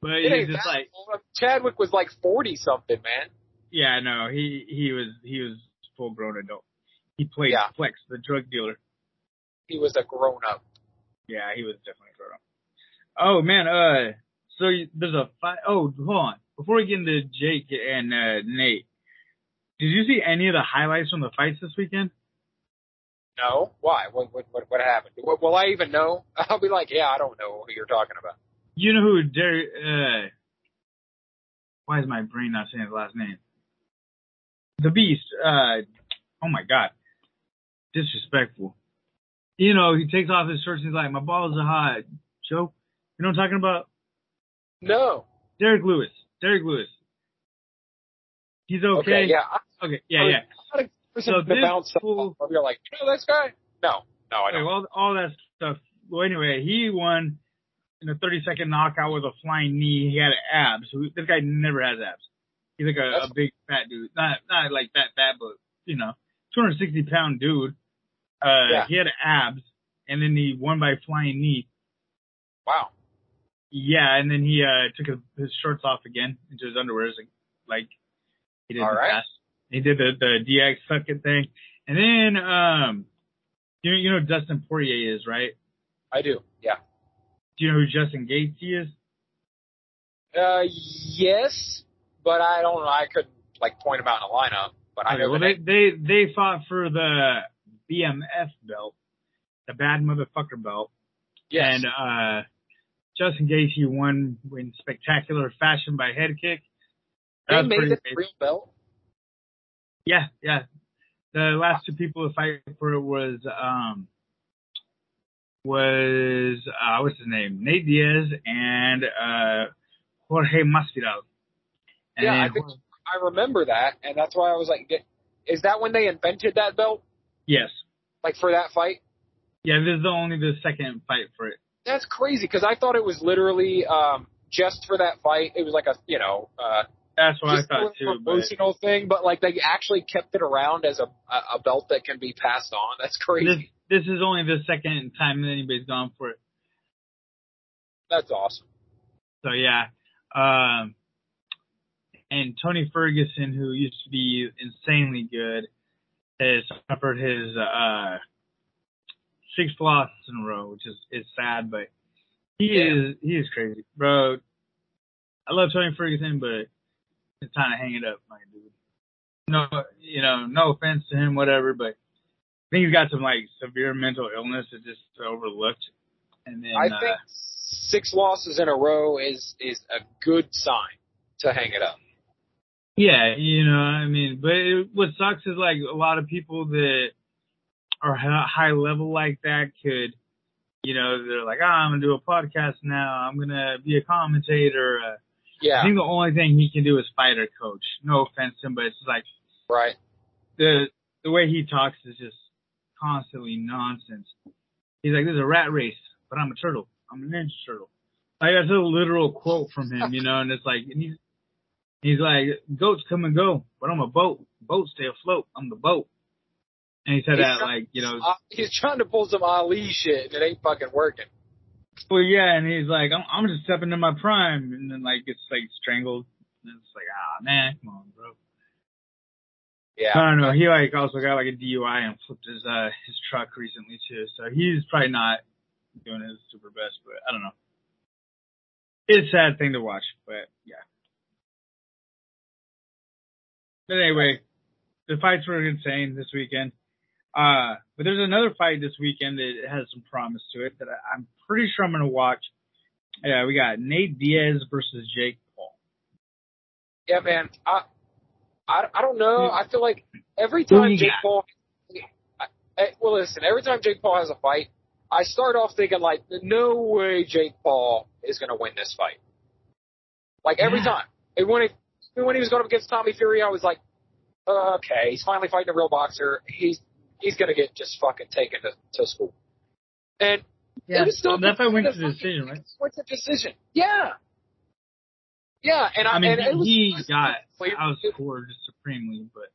but It he's just like, old. Chadwick was like forty something, man. Yeah, no, he he was he was full grown adult. He played Yeah. Flex, the drug dealer. He was a grown up. Yeah, he was definitely grown up. Oh man, uh, so there's a fight. Oh, hold on. Before we get into Jake and uh, Nate, did you see any of the highlights from the fights this weekend? No, why? What what what, what happened? Will, will I even know? <laughs> I'll be like, yeah, I don't know who you're talking about. You know who Derrick? Uh, why is my brain not saying his last name? The Beast. Uh, oh my God, disrespectful. You know, he takes off his shorts and he's like, "My balls are hot." Joe, you know what I'm talking about? No. Derrick Lewis. Derrick Lewis. He's okay. Okay. yeah. Okay. Yeah. I- Yeah. So this bounce fool-. You're like, you know this guy? No, no, I don't. well, all that stuff. Well, anyway, he won in a 30 second knockout with a flying knee. He had abs. This guy never has abs. He's like a, a big fat dude. Not not like that fat, but you know, 260 pound dude. Uh, Yeah. he had abs, and then he won by flying knee. Wow. Yeah, and then he uh took his, his shorts off again into his underwear, like, like he did All the right. past. He did the the DX suck it thing, and then um, you know you know who Dustin Poirier is right? I do. Yeah. Do you know who Justin Gaethje is? Uh, yes, but I don't know. I couldn't like point him out in a lineup, but I know well they they they fought for the BMF belt, the bad motherfucker belt, Yes. and uh, Justin Gaethje won in spectacular fashion by head kick. they That was made it amazing. real belt. Yeah, yeah. The last two people to fight for it was um was uh what's his name? Nate Diaz and uh Jorge Masvidal. And Yeah, I think I remember that, and that's why I was like, is that when they invented that belt? yes. Like for that fight? Yeah, this is the only the second fight for it. That's crazy because I thought it was literally um just for that fight. It was like a you know uh That's what I thought too. little But promotional thing, but like they actually kept it around as a a belt that can be passed on. That's crazy. this this is only the second time that anybody's gone for it. That's awesome. So yeah. Um and Tony Ferguson, who used to be insanely good, has suffered his uh sixth loss in a row, which is is sad, but he Yeah. is he is crazy, bro. I love Tony Ferguson, but it's time to hang it up, my dude. No, you know, no offense to him, whatever, but I think he's got some like severe mental illness that just overlooked. And then I uh, think six losses in a row is is a good sign to hang it up. Yeah, you know, I mean, but it, what sucks is like a lot of people that are high level like that could, you know, they're like, ah, I'm gonna do a podcast now. I'm gonna be a commentator. Uh, I think the only thing he can do is fight or coach. No offense to him, but it's like right. the the way he talks is just constantly nonsense. He's like, "There's a rat race, but I'm a turtle. I'm a ninja turtle." Like that's a literal quote from him, you <laughs> know, and it's like, and he's he's like, "Goats come and go, but I'm a boat. Boats stay afloat. I'm the boat." And he said He's that like, you know, he's trying to pull some Ali shit, and it ain't fucking working. well, yeah, and he's like, "I'm I'm just stepping into my prime," and then like it's like strangled, and it's like, ah, man, come on, bro. Yeah, I don't know. He like also got like a DUI and flipped his uh his truck recently too. So he's probably not doing his super best, but I don't know. It's a sad thing to watch, but yeah. But anyway, the fights were insane this weekend. Uh, but there's another fight this weekend that has some promise to it that I, I'm pretty sure I'm gonna watch. Yeah, we got Nate Diaz versus Jake Paul. yeah, man. I, I, I don't know. I feel like every time Jake got? Paul, I, I, well, listen. Every time Jake Paul has a fight, I start off thinking like, no way Jake Paul is gonna win this fight. Like every Yeah. time. And when he, when he was going up against Tommy Fury, I was like, uh, okay, he's finally fighting a real boxer. He's he's gonna get just fucking taken to, to school. And Yeah, it was still that fight went to the decision, right? Went to decision. Yeah. Yeah, and I, I mean, and it was he got clear- outscored supremely, but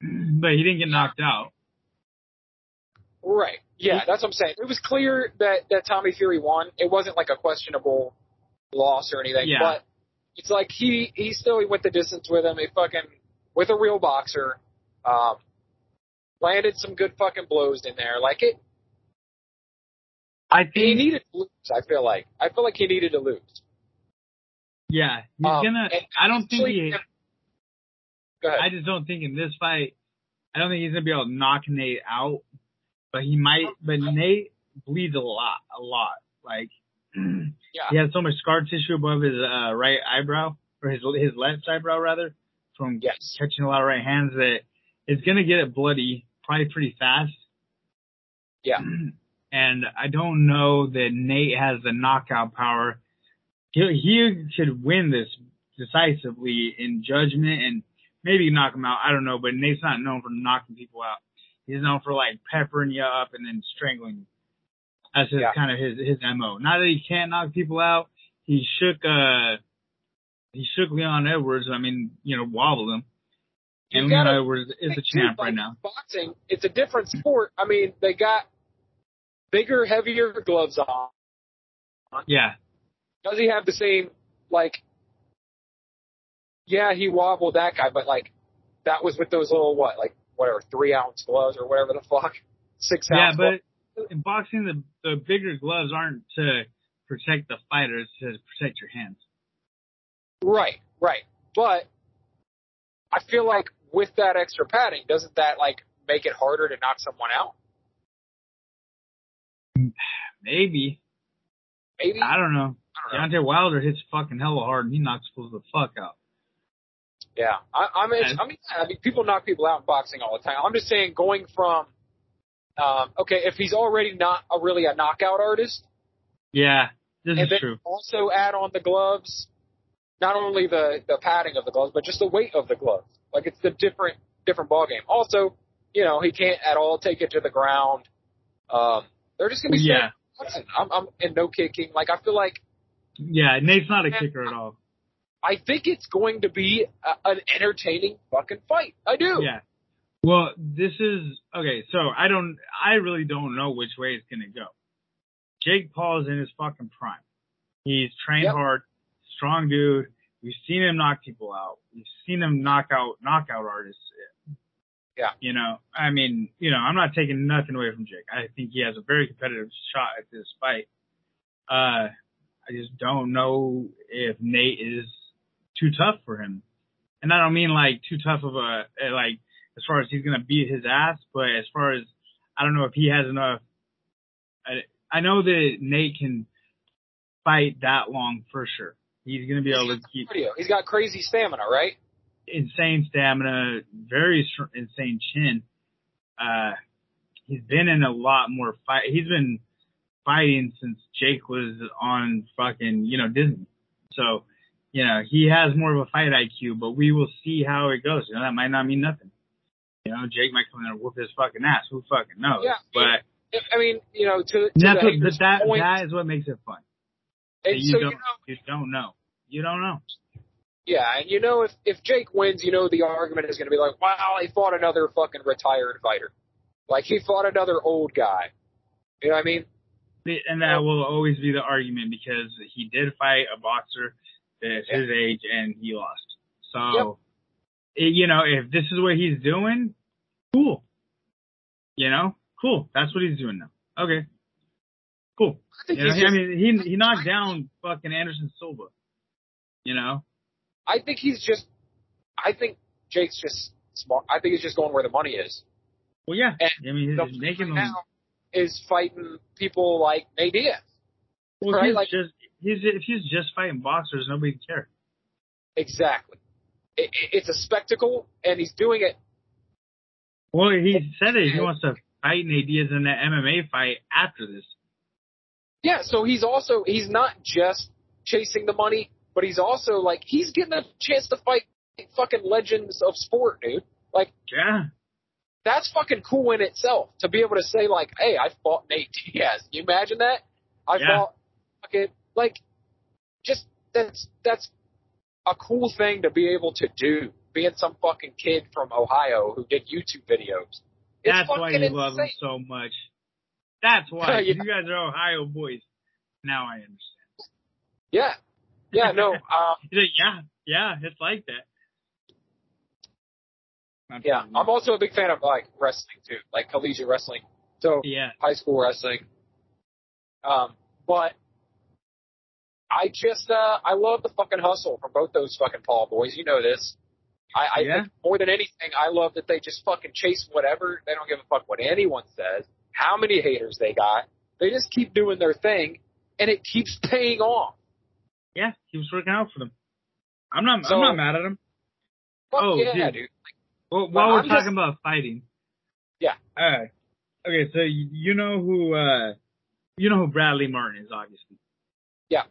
<clears throat> but he didn't get knocked out. Right. Yeah, that's what I'm saying. It was clear that that Tommy Fury won. It wasn't like a questionable loss or anything. Yeah. But it's like he he still went the distance with him. He fucking with a real boxer. Um, landed some good fucking blows in there. Like it, I he needed to lose. I feel like I feel like he needed to lose. yeah, he's Um, gonna. I don't think he. Go ahead. I just don't think in this fight, I don't think he's gonna be able to knock Nate out. But he might. But Nate bleeds a lot, a lot. Like <clears throat> yeah. he has so much scar tissue above his uh, right eyebrow or his his left eyebrow rather from Yes. catching a lot of right hands that it's gonna get it bloody probably pretty fast. Yeah. <clears throat> And I don't know that Nate has the knockout power. He, he could win this decisively in judgment and maybe knock him out. I don't know, but Nate's not known for knocking people out. He's known for like peppering you up and then strangling you. That's his, Yeah. kind of his his mo. Not that he can't knock people out. He shook uh he shook Leon Edwards. I mean, you know, wobbled him. You And Leon gotta Edwards is the champ like, right now. Boxing, it's a different sport. I mean, they got bigger, heavier gloves on. Yeah. Does he have the same like? Yeah, he wobbled that guy, but like that was with those little what, like whatever, three ounce gloves or whatever the fuck, six Yeah, ounce. gloves. but in boxing, the the bigger gloves aren't to protect the fighter; it's to protect your hands. right, right. But I feel like with that extra padding, doesn't that like make it harder to knock someone out? Maybe Maybe. I don't know. I don't know. Deontay Wilder hits fucking hella hard, and he knocks fools the fuck out. Yeah, I, I mean, I mean, I mean, people knock people out in boxing all the time. I'm just saying, going from, um, okay, if he's already not a really a knockout artist, Yeah, this is true. also add on the gloves, not only the the padding of the gloves, but just the weight of the gloves. Like it's the different different ball game. Also, you know, he can't at all take it to the ground. Um, they're just gonna be Yeah, saying, I'm, I'm and no kicking. Like I feel like yeah. Nate's not a kicker at all. I think it's going to be a, an entertaining fucking fight. I do. Yeah. Well, this is okay. So I don't. I really don't know which way it's gonna go. Jake Paul is in his fucking prime. He's trained Yep. hard, strong dude. We've seen him knock people out. We've seen him knock out knockout artists. Yeah. You know, I mean, you know, I'm not taking nothing away from Jake. I think he has a very competitive shot at this fight. Uh, I just don't know if Nate is too tough for him. And I don't mean like too tough of a, uh, like, as far as he's going to beat his ass, but as far as, I don't know if he has enough. I, I know that Nate can fight that long for sure. He's going to be able to keep He's got crazy stamina, right? insane stamina, very str- insane chin. Uh, he's been in a lot more fight. He's been fighting since Jake was on fucking, you know, Disney. So, you know, he has more of a fight IQ, but we will see how it goes. You know, that might not mean nothing. You know, Jake might come in and whoop his fucking ass. Who fucking knows? Yeah. But I mean, you know, to, to that's what, but that, point, that is what makes it fun. and you so don't, you know, you don't know. You don't know. yeah, and you know, if if Jake wins, you know, the argument is going to be like, wow, he fought another fucking retired fighter, like he fought another old guy. You know what I mean? And that will always be the argument because he did fight a boxer that's Yeah. his age and he lost. So, it, you know, if this is what he's doing, cool. You know, cool. That's what he's doing now. Okay, cool. I think You know, he's he- I mean, he he knocked down fucking Anderson Silva. You know, I think he's just, I think Jake's just smart. I think he's just going where the money is. well, yeah. And I mean, The he's making them. is fighting people like Nate Diaz. Well, right, he's like- just he's if he's just fighting boxers, nobody would care. Exactly. It, it, it's a spectacle, and he's doing it. Well, he said it. He wants to fight Nate Diaz in that MMA fight after this. Yeah, so he's also he's not just chasing the money, but he's also like he's getting a chance to fight fucking legends of sport, dude. Like Yeah. that's fucking cool in itself to be able to say like, hey, I fought Nate Diaz. Can you imagine that? I Yeah. fought fucking like just that's that's a cool thing to be able to do. Being some fucking kid from Ohio who did YouTube videos. It's That's why you love him so much. That's why. <laughs> Yeah. You guys are Ohio boys. Now I understand. Yeah. Yeah, no, <laughs> um, yeah, yeah, it's like that. I'm yeah. I'm also a big fan of like wrestling too, like collegiate wrestling. So yeah, high school wrestling. Um, but I just uh I love the fucking hustle from both those fucking Paul boys. You know this. I, I Yeah. think more than anything, I love that they just fucking chase whatever. They don't give a fuck what anyone says, how many haters they got. They just keep doing their thing, and it keeps paying off. yeah, he was working out for them. I'm not. So- I'm not mad at him. Fuck Oh, yeah, dude. dude. Well, while we're I'm talking just- about fighting. Yeah. All right. okay, so you, you know who uh, you know who Bradley Martin is, obviously. Yeah.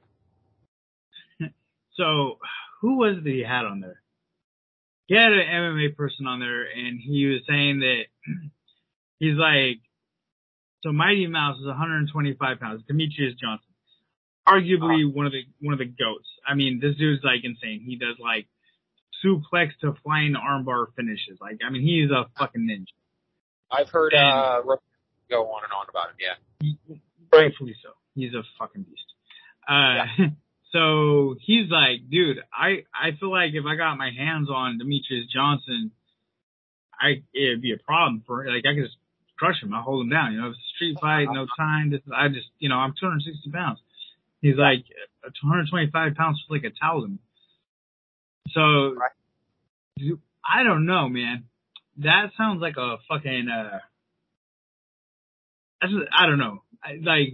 <laughs> so who was it that he had on there? He had an MMA person on there, and he was saying that <clears throat> he's like, so Mighty Mouse is 125 pounds, Demetrious Johnson, arguably one of the one of the goats. I mean, this dude's like insane. He does like suplex to flying armbar finishes. Like, I mean, he's a fucking ninja. I've heard And- uh go on and on about him. Yeah. Rightfully so. He's a fucking beast. Uh, <laughs> so he's like, dude, I, I feel like if I got my hands on Demetrious Johnson, I, it'd be a problem for, like, I could just crush him. I hold him down. You know, it's a street fight, no time. This, I just, you know, I'm 260 pounds. He's like, uh, 225 pounds for like a thousand. So, I don't know, man. That sounds like a fucking, uh, that's, I don't know. Like,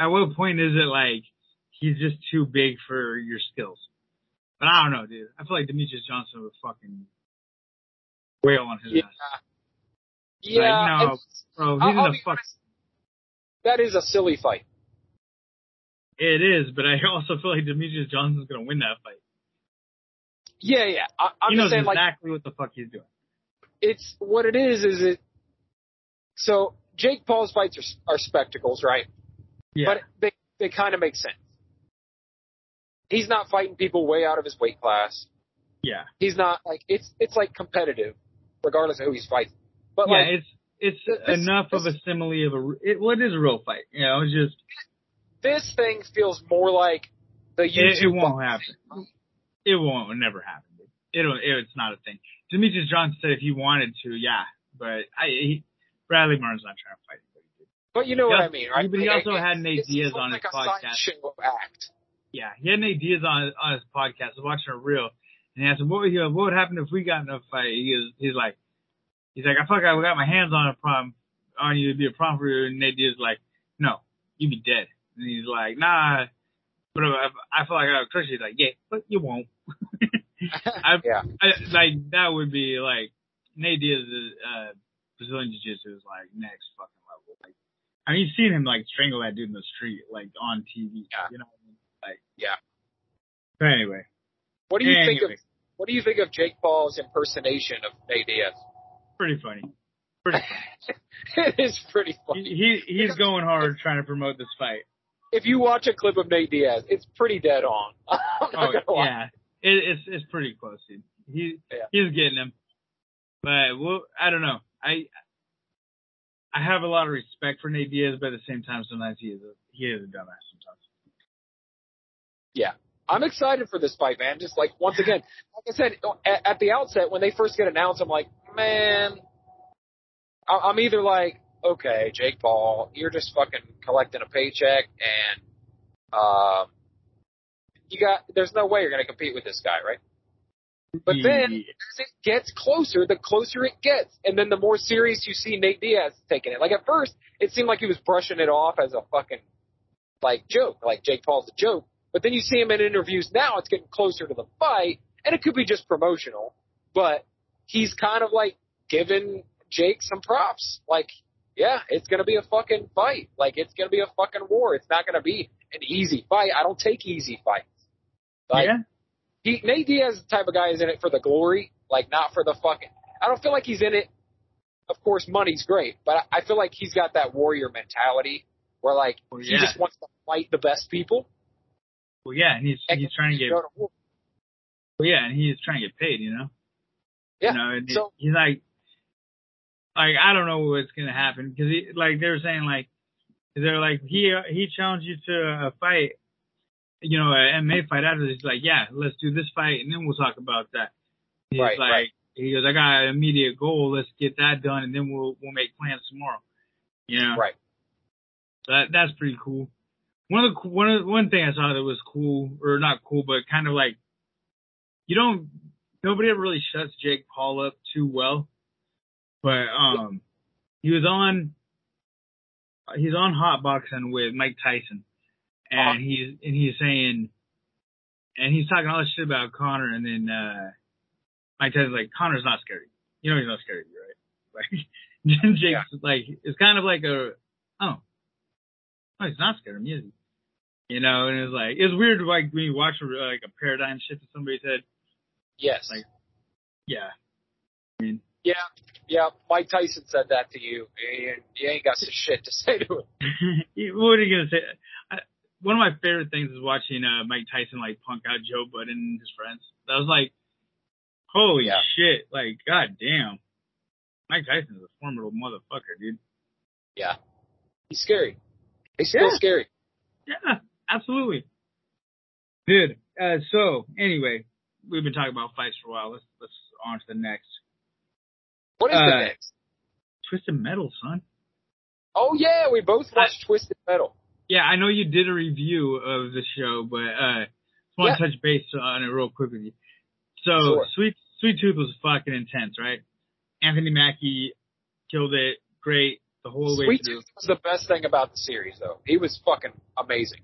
at what point is it like he's just too big for your skills? But I don't know, dude. I feel like Demetrious Johnson would fucking wail on his Yeah. ass. Yeah. no, and Bro, he's I'll in a fuck. honest, that is a silly fight. It is, but I also feel like Demetrious Johnson's gonna win that fight. Yeah, yeah. I, I'm he just knows saying, like, exactly what the fuck he's doing. it's what it is. Is it? So Jake Paul's fights are, are spectacles, right? Yeah. But they they kind of make sense. He's not fighting people way out of his weight class. yeah. He's not like it's it's like competitive, regardless of who he's fighting. But yeah, like it's it's this- enough of a simile of a. It, what is a real fight? You know, it's just this thing feels more like the it, YouTube. it won't happen. It won't never happen. It'll. It, it's not a thing. Demetrious Johnson said if he wanted to, yeah, but I he, Bradley Martin's not trying to fight anybody. But you know He what also- I mean, right? but he also it- had Nate Diaz on like his podcast. show act. Yeah, he had Nate Diaz on on his podcast. I was watching a reel, and he asked him, "What would, what would happen if we got in a fight?" He was, he's like, he's like, "I fuck, I got my hands on a problem on you to be a problem for you." And Nate Diaz like, "No, you'd be dead." And he's like, "Nah." But if I feel like I would crush you. He's like, yeah, but you won't. <laughs> I, <laughs> yeah. I, like that would be like Nate Diaz's uh, Brazilian Jiu-Jitsu is like next fucking level. Like, I mean, you've seen him like strangle that dude in the street, like on TV. Yeah. You know, what I? Like Yeah. But anyway, What do you think of what do you think of Jake Paul's impersonation of Nate Diaz? pretty funny. Pretty funny. <laughs> it is pretty funny. he, he he's going hard trying to promote this fight. If you watch a clip of Nate Diaz, it's pretty dead on. <laughs> Oh yeah, it, it's it's pretty close, dude. He Yeah. he's getting him, but well, I don't know. I I have a lot of respect for Nate Diaz, but at the same time, sometimes he is a he is a dumbass sometimes. I'm excited for this fight, man. Just like once again, like I said at, at the outset when they first get announced, I'm like, man, I- I'm either like, okay, Jake Paul, you're just fucking collecting a paycheck, and um, you got there's no way you're gonna compete with this guy, right? But then Yeah. as it gets closer, the closer it gets, and then the more serious you see Nate Diaz taking it. Like at first, it seemed like he was brushing it off as a fucking like joke, like Jake Paul's a joke. But then you see him in interviews now; it's getting closer to the fight, and it could be just promotional. But he's kind of like giving Jake some props, like. Yeah, it's gonna be a fucking fight. Like it's gonna be a fucking war. It's not gonna be an easy fight. I don't take easy fights. Like, yeah, he Nate Diaz the type of guy is in it for the glory, like not for the fucking. I don't feel like he's in it. Of course, money's great, but I feel like he's got that warrior mentality where like Well, he just wants to fight the best people. Well, yeah, and he's he's trying to get to well, yeah, and he's trying to get paid, you know. Yeah. You know, So- he's like, like I don't know what's gonna happen because he like they were saying like they're like he he challenged you to a fight, you know, a MMA fight after this. He's like, yeah, let's do this fight and then we'll talk about that. He's Right, like, right. he goes, I got an immediate goal. Let's get that done and then we'll we'll make plans tomorrow. You know, Right. that that's pretty cool. One of the one of the, one thing I saw that was cool or not cool, but kind of like you don't nobody ever really shuts Jake Paul up too well, but um he was on he's on hot boxing with Mike Tyson, and he's and he's saying and he's talking all this shit about Conor, and then uh Mike Tyson's like Conor's not scary, you know he's not scary, right? <laughs> Like <laughs> Jake's like it's kind of like a oh oh he's not scared of me. You know, and it's like it's weird like when you watch like a paradigm shift in somebody's head. Yes. Like- Yeah, yeah. Yeah. Mike Tyson said that to you. And you ain't got some shit to say to him. <laughs> what are you gonna say? I, one of my favorite things is watching uh, Mike Tyson like punk out Joe Budden and his friends. That was like, holy Yeah. shit! Like, god damn, Mike Tyson is a formidable motherfucker, dude. Yeah. He's scary. He's still Yeah. scary. Yeah, absolutely, dude. Uh, so anyway, we've been talking about fights for a while. Let's let's on to the next. What is Uh, the next? Twisted Metal, son. Oh yeah, we both watched Twisted Metal. Yeah, I know you did a review of the show, but uh, just want to touch base on it real quick with you. So, Sure. Sweet Sweet Tooth was fucking intense, right? Anthony Mackie killed it, great the whole way Sweet through. Tooth was the best thing about the series, though. He was fucking amazing.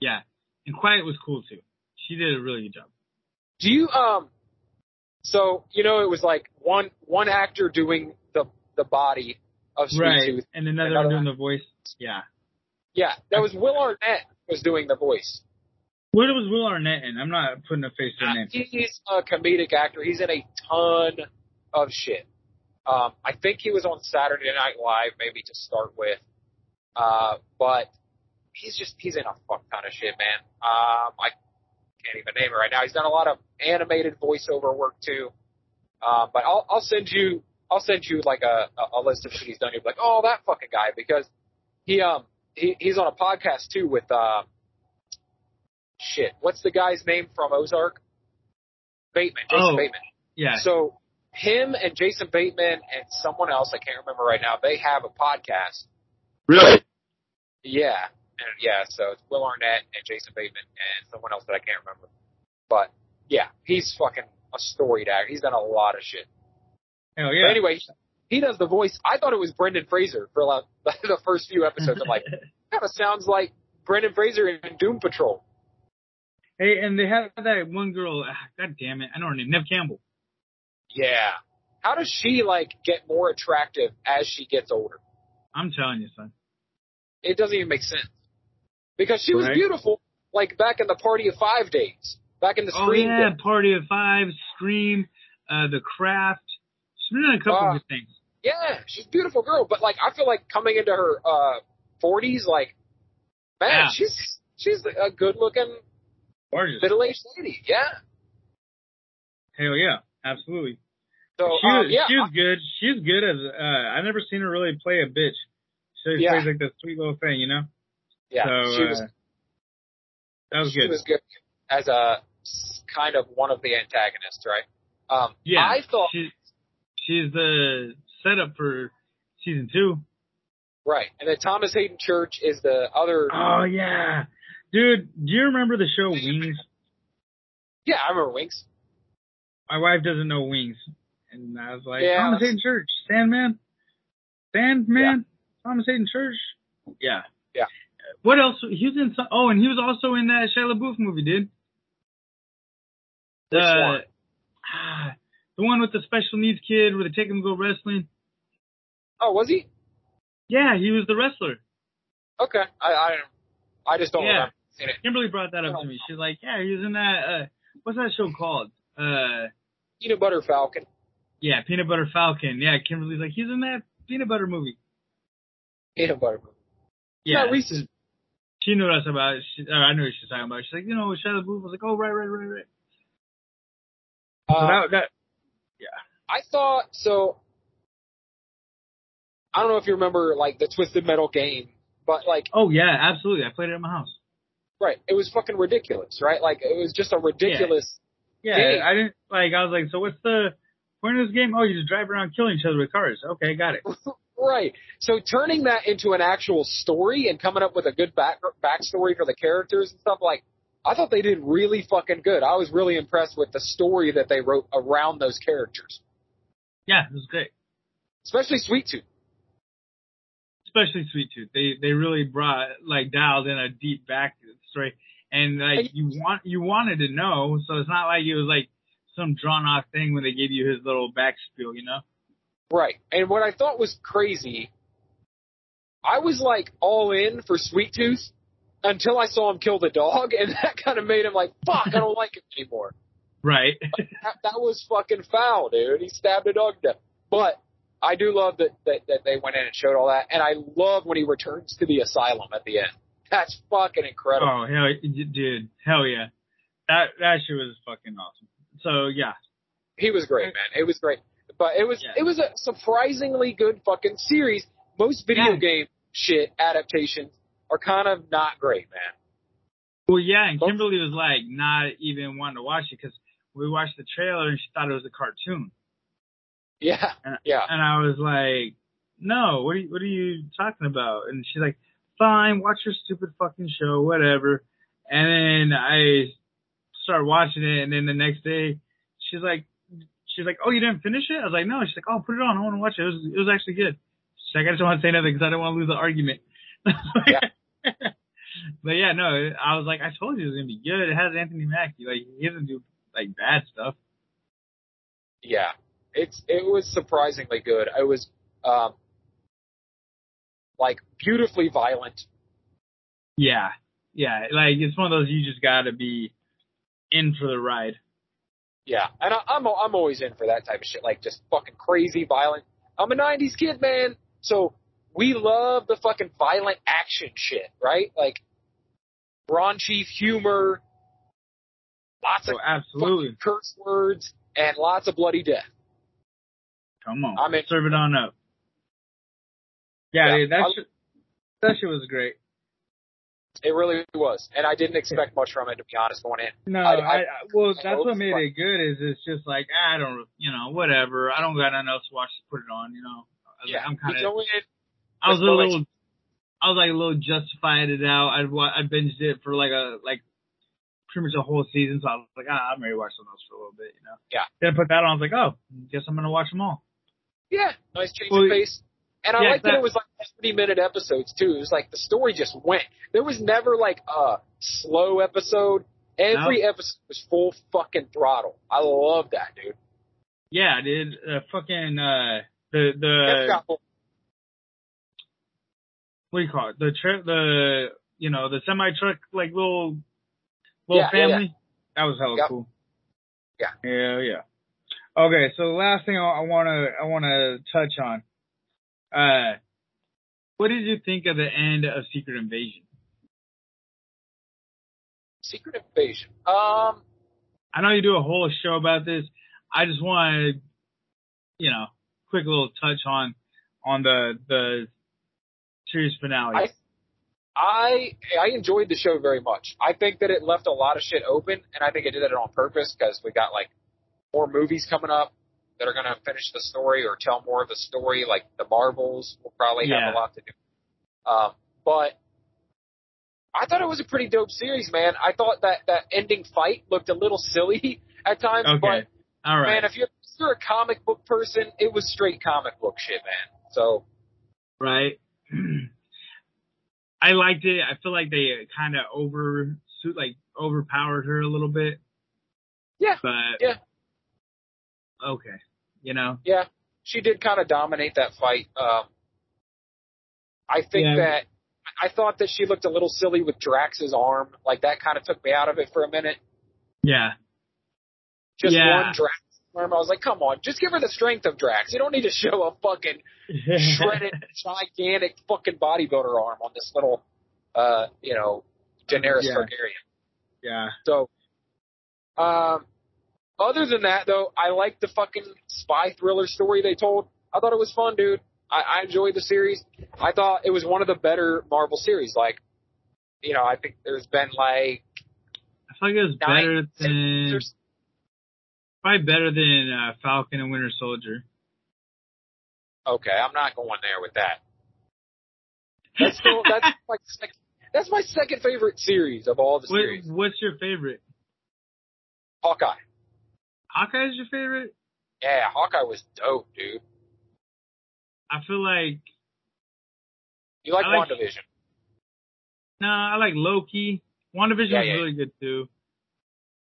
Yeah, and Quiet was cool too. She did a really good job. Do you um? So you know, it was like one one actor doing the the body of Sweet right, Tooth. and another Another doing the voice. Yeah. Yeah, that was Will Arnett was doing the voice. What was Will Arnett in? I'm not putting a face to a name. He's a comedic actor. He's in a ton of shit. Um, I think he was on Saturday Night Live, maybe to start with. Uh, but he's just he's in a fuck ton of shit, man. Um, I can't even name it right now. He's done a lot of animated voiceover work too. Uh, but I'll I'll send you I'll send you like a a, list of shit he's done. You'll be like, oh, that fucking guy, because he um he he's on a podcast too with um shit. What's the guy's name from Ozark? Bateman, Jason Oh. Bateman. Yeah. So him and Jason Bateman and someone else I can't remember right now. They have a podcast. Really? Yeah, and yeah. So it's Will Arnett and Jason Bateman and someone else that I can't remember. But yeah, he's fucking a storied actor. He's done a lot of shit. Hell But anyway, he does the voice. I thought it was Brendan Fraser for like <laughs> the first few episodes. I'm like, <laughs> kind of sounds like Brendan Fraser in Doom Patrol. hey, and they have that one girl. ah, God damn it, I know her name. Neve Campbell. Yeah. How does she like get more attractive as she gets older? I'm telling you, son. It doesn't even make sense. Because she was beautiful, like back in the Party of Five days, back in the Oh Scream yeah, days. Party of Five, Scream, uh, The Craft. She's been in a couple Uh, good things. Yeah, she's a beautiful girl, but like I feel like coming into her uh 40s, like man, Yeah. she's she's a good looking middle aged lady. Yeah. Hell yeah, absolutely. So she um, was yeah, she was good. She's good as uh I never seen her really play a bitch. She Yeah. plays like that sweet little thing, you know. yeah, so she was uh, that was she good. She was good as a kind of one of the antagonists, right? Um, yeah, I thought she, she's the setup for season two. right, and then Thomas Haden Church is the other. Oh yeah, dude. Do you remember the show Wings? yeah, I remember Wings. My wife doesn't know Wings, and I was like, Yeah. Thomas Haden Church, Sandman, Sandman, Thomas Haden Church. Yeah. Yeah. What else? He was in some. Oh, and he was also in that Shia LaBeouf movie, dude. Which The one? ah, the one with the special needs kid where they take him to go wrestling. Oh, was he? Yeah, he was the wrestler. Okay, I I, I just don't Yeah. remember seeing it. Kimberly brought that up to me. She's like, yeah, he was in that. Uh, what's that show called? Uh, Peanut Butter Falcon. Yeah, Peanut Butter Falcon. Yeah, Kimberly's like, he's in that peanut butter movie. Peanut Butter. Yeah, Yeah, Reese's. she knew what I was about. She, I knew what she was talking about. She's like, you know, Shia LaBeouf. I was like, oh, right, right, right, right. So Uh, that, that, yeah. I thought so. I don't know if you remember like the Twisted Metal game, but like Oh yeah, absolutely. I played it at my house. right, it was fucking ridiculous, right? Like it was just a ridiculous. Yeah, Dang. I didn't like. I was like, so what's the point of this game? Oh, you just drive around killing each other with cars. Okay, got it. <laughs> Right. So turning that into an actual story and coming up with a good back backstory for the characters and stuff like I thought they did really fucking good. I was really impressed with the story that they wrote around those characters. Yeah, it was great. Especially Sweet Tooth. Especially Sweet Tooth. They they really brought like dialed in a deep back story, and like you want you wanted to know, so it's not like it was like some drawn out thing when they gave you his little back spiel, you know. Right. And what I thought was crazy, I was like all in for Sweet Tooth until I saw him kill the dog, and <laughs> that kind of made him like, fuck, I don't like him anymore. <laughs> Right. That, that was fucking foul, dude. He stabbed a dog to death. But I do love that, that that they went in and showed all that, and I love when he returns to the asylum at the end. That's fucking incredible. oh hell, dude, hell yeah. That that shit was fucking awesome. So yeah, He was great, man. It was great. But it was Yeah. it was a surprisingly good fucking series. Most video Yeah. game shit adaptations are kind of not great, man. Well, yeah, and Kimberly was like not even wanting to watch it because we watched the trailer and she thought it was a cartoon, Yeah, and, yeah. and I was like, "No, what are you, what are you talking about?" And she's like, "Fine, watch your stupid fucking show, whatever." And then I started watching it, and then the next day, she's like, "She's like, oh, you didn't finish it?" I was like, "No." She's like, "Oh, put it on. I want to watch it. It was, it was actually good." She's like, "I just don't want to say nothing because I don't want to lose the argument." <laughs> But yeah, no, I was like, I told you it was gonna be good. It has Anthony Mackie. Like he doesn't do like bad stuff. Yeah, it's it was surprisingly good. It was um, like beautifully violent. Yeah, yeah. Like it's one of those you just gotta be in for the ride. Yeah, and I, I'm I'm always in for that type of shit, like just fucking crazy violent. I'm a '90s kid, man, so we love the fucking violent action shit, right? Like raunchy humor, lots of oh, absolutely, curse words, and lots of bloody death. come on, I'm in. serve it on up. Yeah, Yeah, dude, that I- shit, that shit was great. It really was, and I didn't expect much from it to be honest going in. No, I- I, I- I well, I that's what made it good. Is it's just like I don't, you know, whatever. I don't got nothing else to watch. To put it on, you know. I yeah, like, I'm kind of. I was a little, I was like a little justified it out. Wa- I binged it for like a like pretty much a whole season, so I was like, ah, I'm ready to watch something else for a little bit, you know. Yeah. Then I put that on. I was like, oh, guess I'm gonna watch them all. Yeah, nice change Well, of pace. And I yeah, like that that- it was like 30 minute episodes too. It was like the story just went. There was never like a slow episode. Every episode was full fucking throttle. I love that, dude. Yeah, dude. Uh, fucking uh, the the what do you call it? The tra- the you know the semi truck like little little Yeah, yeah, family. That was hella Yep. cool. Yeah. Yeah, yeah. Okay, so the last thing I want to I want to touch on. Uh, what did you think of the end of Secret Invasion? Secret Invasion. Um, I know you do a whole show about this. I just want to, you know, quick little touch on on the the series finale. I I I enjoyed the show very much. I think that it left a lot of shit open, and I think it did it on purpose because we got like more movies coming up that are going to finish the story or tell more of the story. Like the Marvels will probably Yeah. have a lot to do. Um, but I thought it was a pretty dope series, man. I thought that that ending fight looked a little silly <laughs> at times, okay, but all right, man, if you're, if you're a comic book person, it was straight comic book shit, man. So right. <clears throat> I liked it. I feel like they kind of over like overpowered her a little bit. Yeah, But yeah. Okay. You know. Yeah, she did kind of dominate that fight. Um, I think Yeah. that I thought that she looked a little silly with Drax's arm. Like that kind of took me out of it for a minute. Yeah. Just Yeah. one Drax arm. I was like, come on, just give her the strength of Drax. You don't need to show a fucking <laughs> shredded, gigantic fucking bodybuilder arm on this little, uh, you know, Daenerys Yeah. Targaryen. yeah. So, um, Other than that, though, I like the fucking spy thriller story they told. I thought it was fun, dude. I, I enjoyed the series. I thought it was one of the better Marvel series. Like, you know, I think there's been like I feel like it was better than probably better than uh, Falcon and Winter Soldier. Okay, I'm not going there with that. That's still that's <laughs> my second, that's my second favorite series of all the What, series. what's your favorite? Hawkeye. Hawkeye's your favorite? Yeah, Hawkeye was dope, dude. I feel like You like, I like- WandaVision? no, I like Loki. WandaVision Yeah, was yeah. really good too.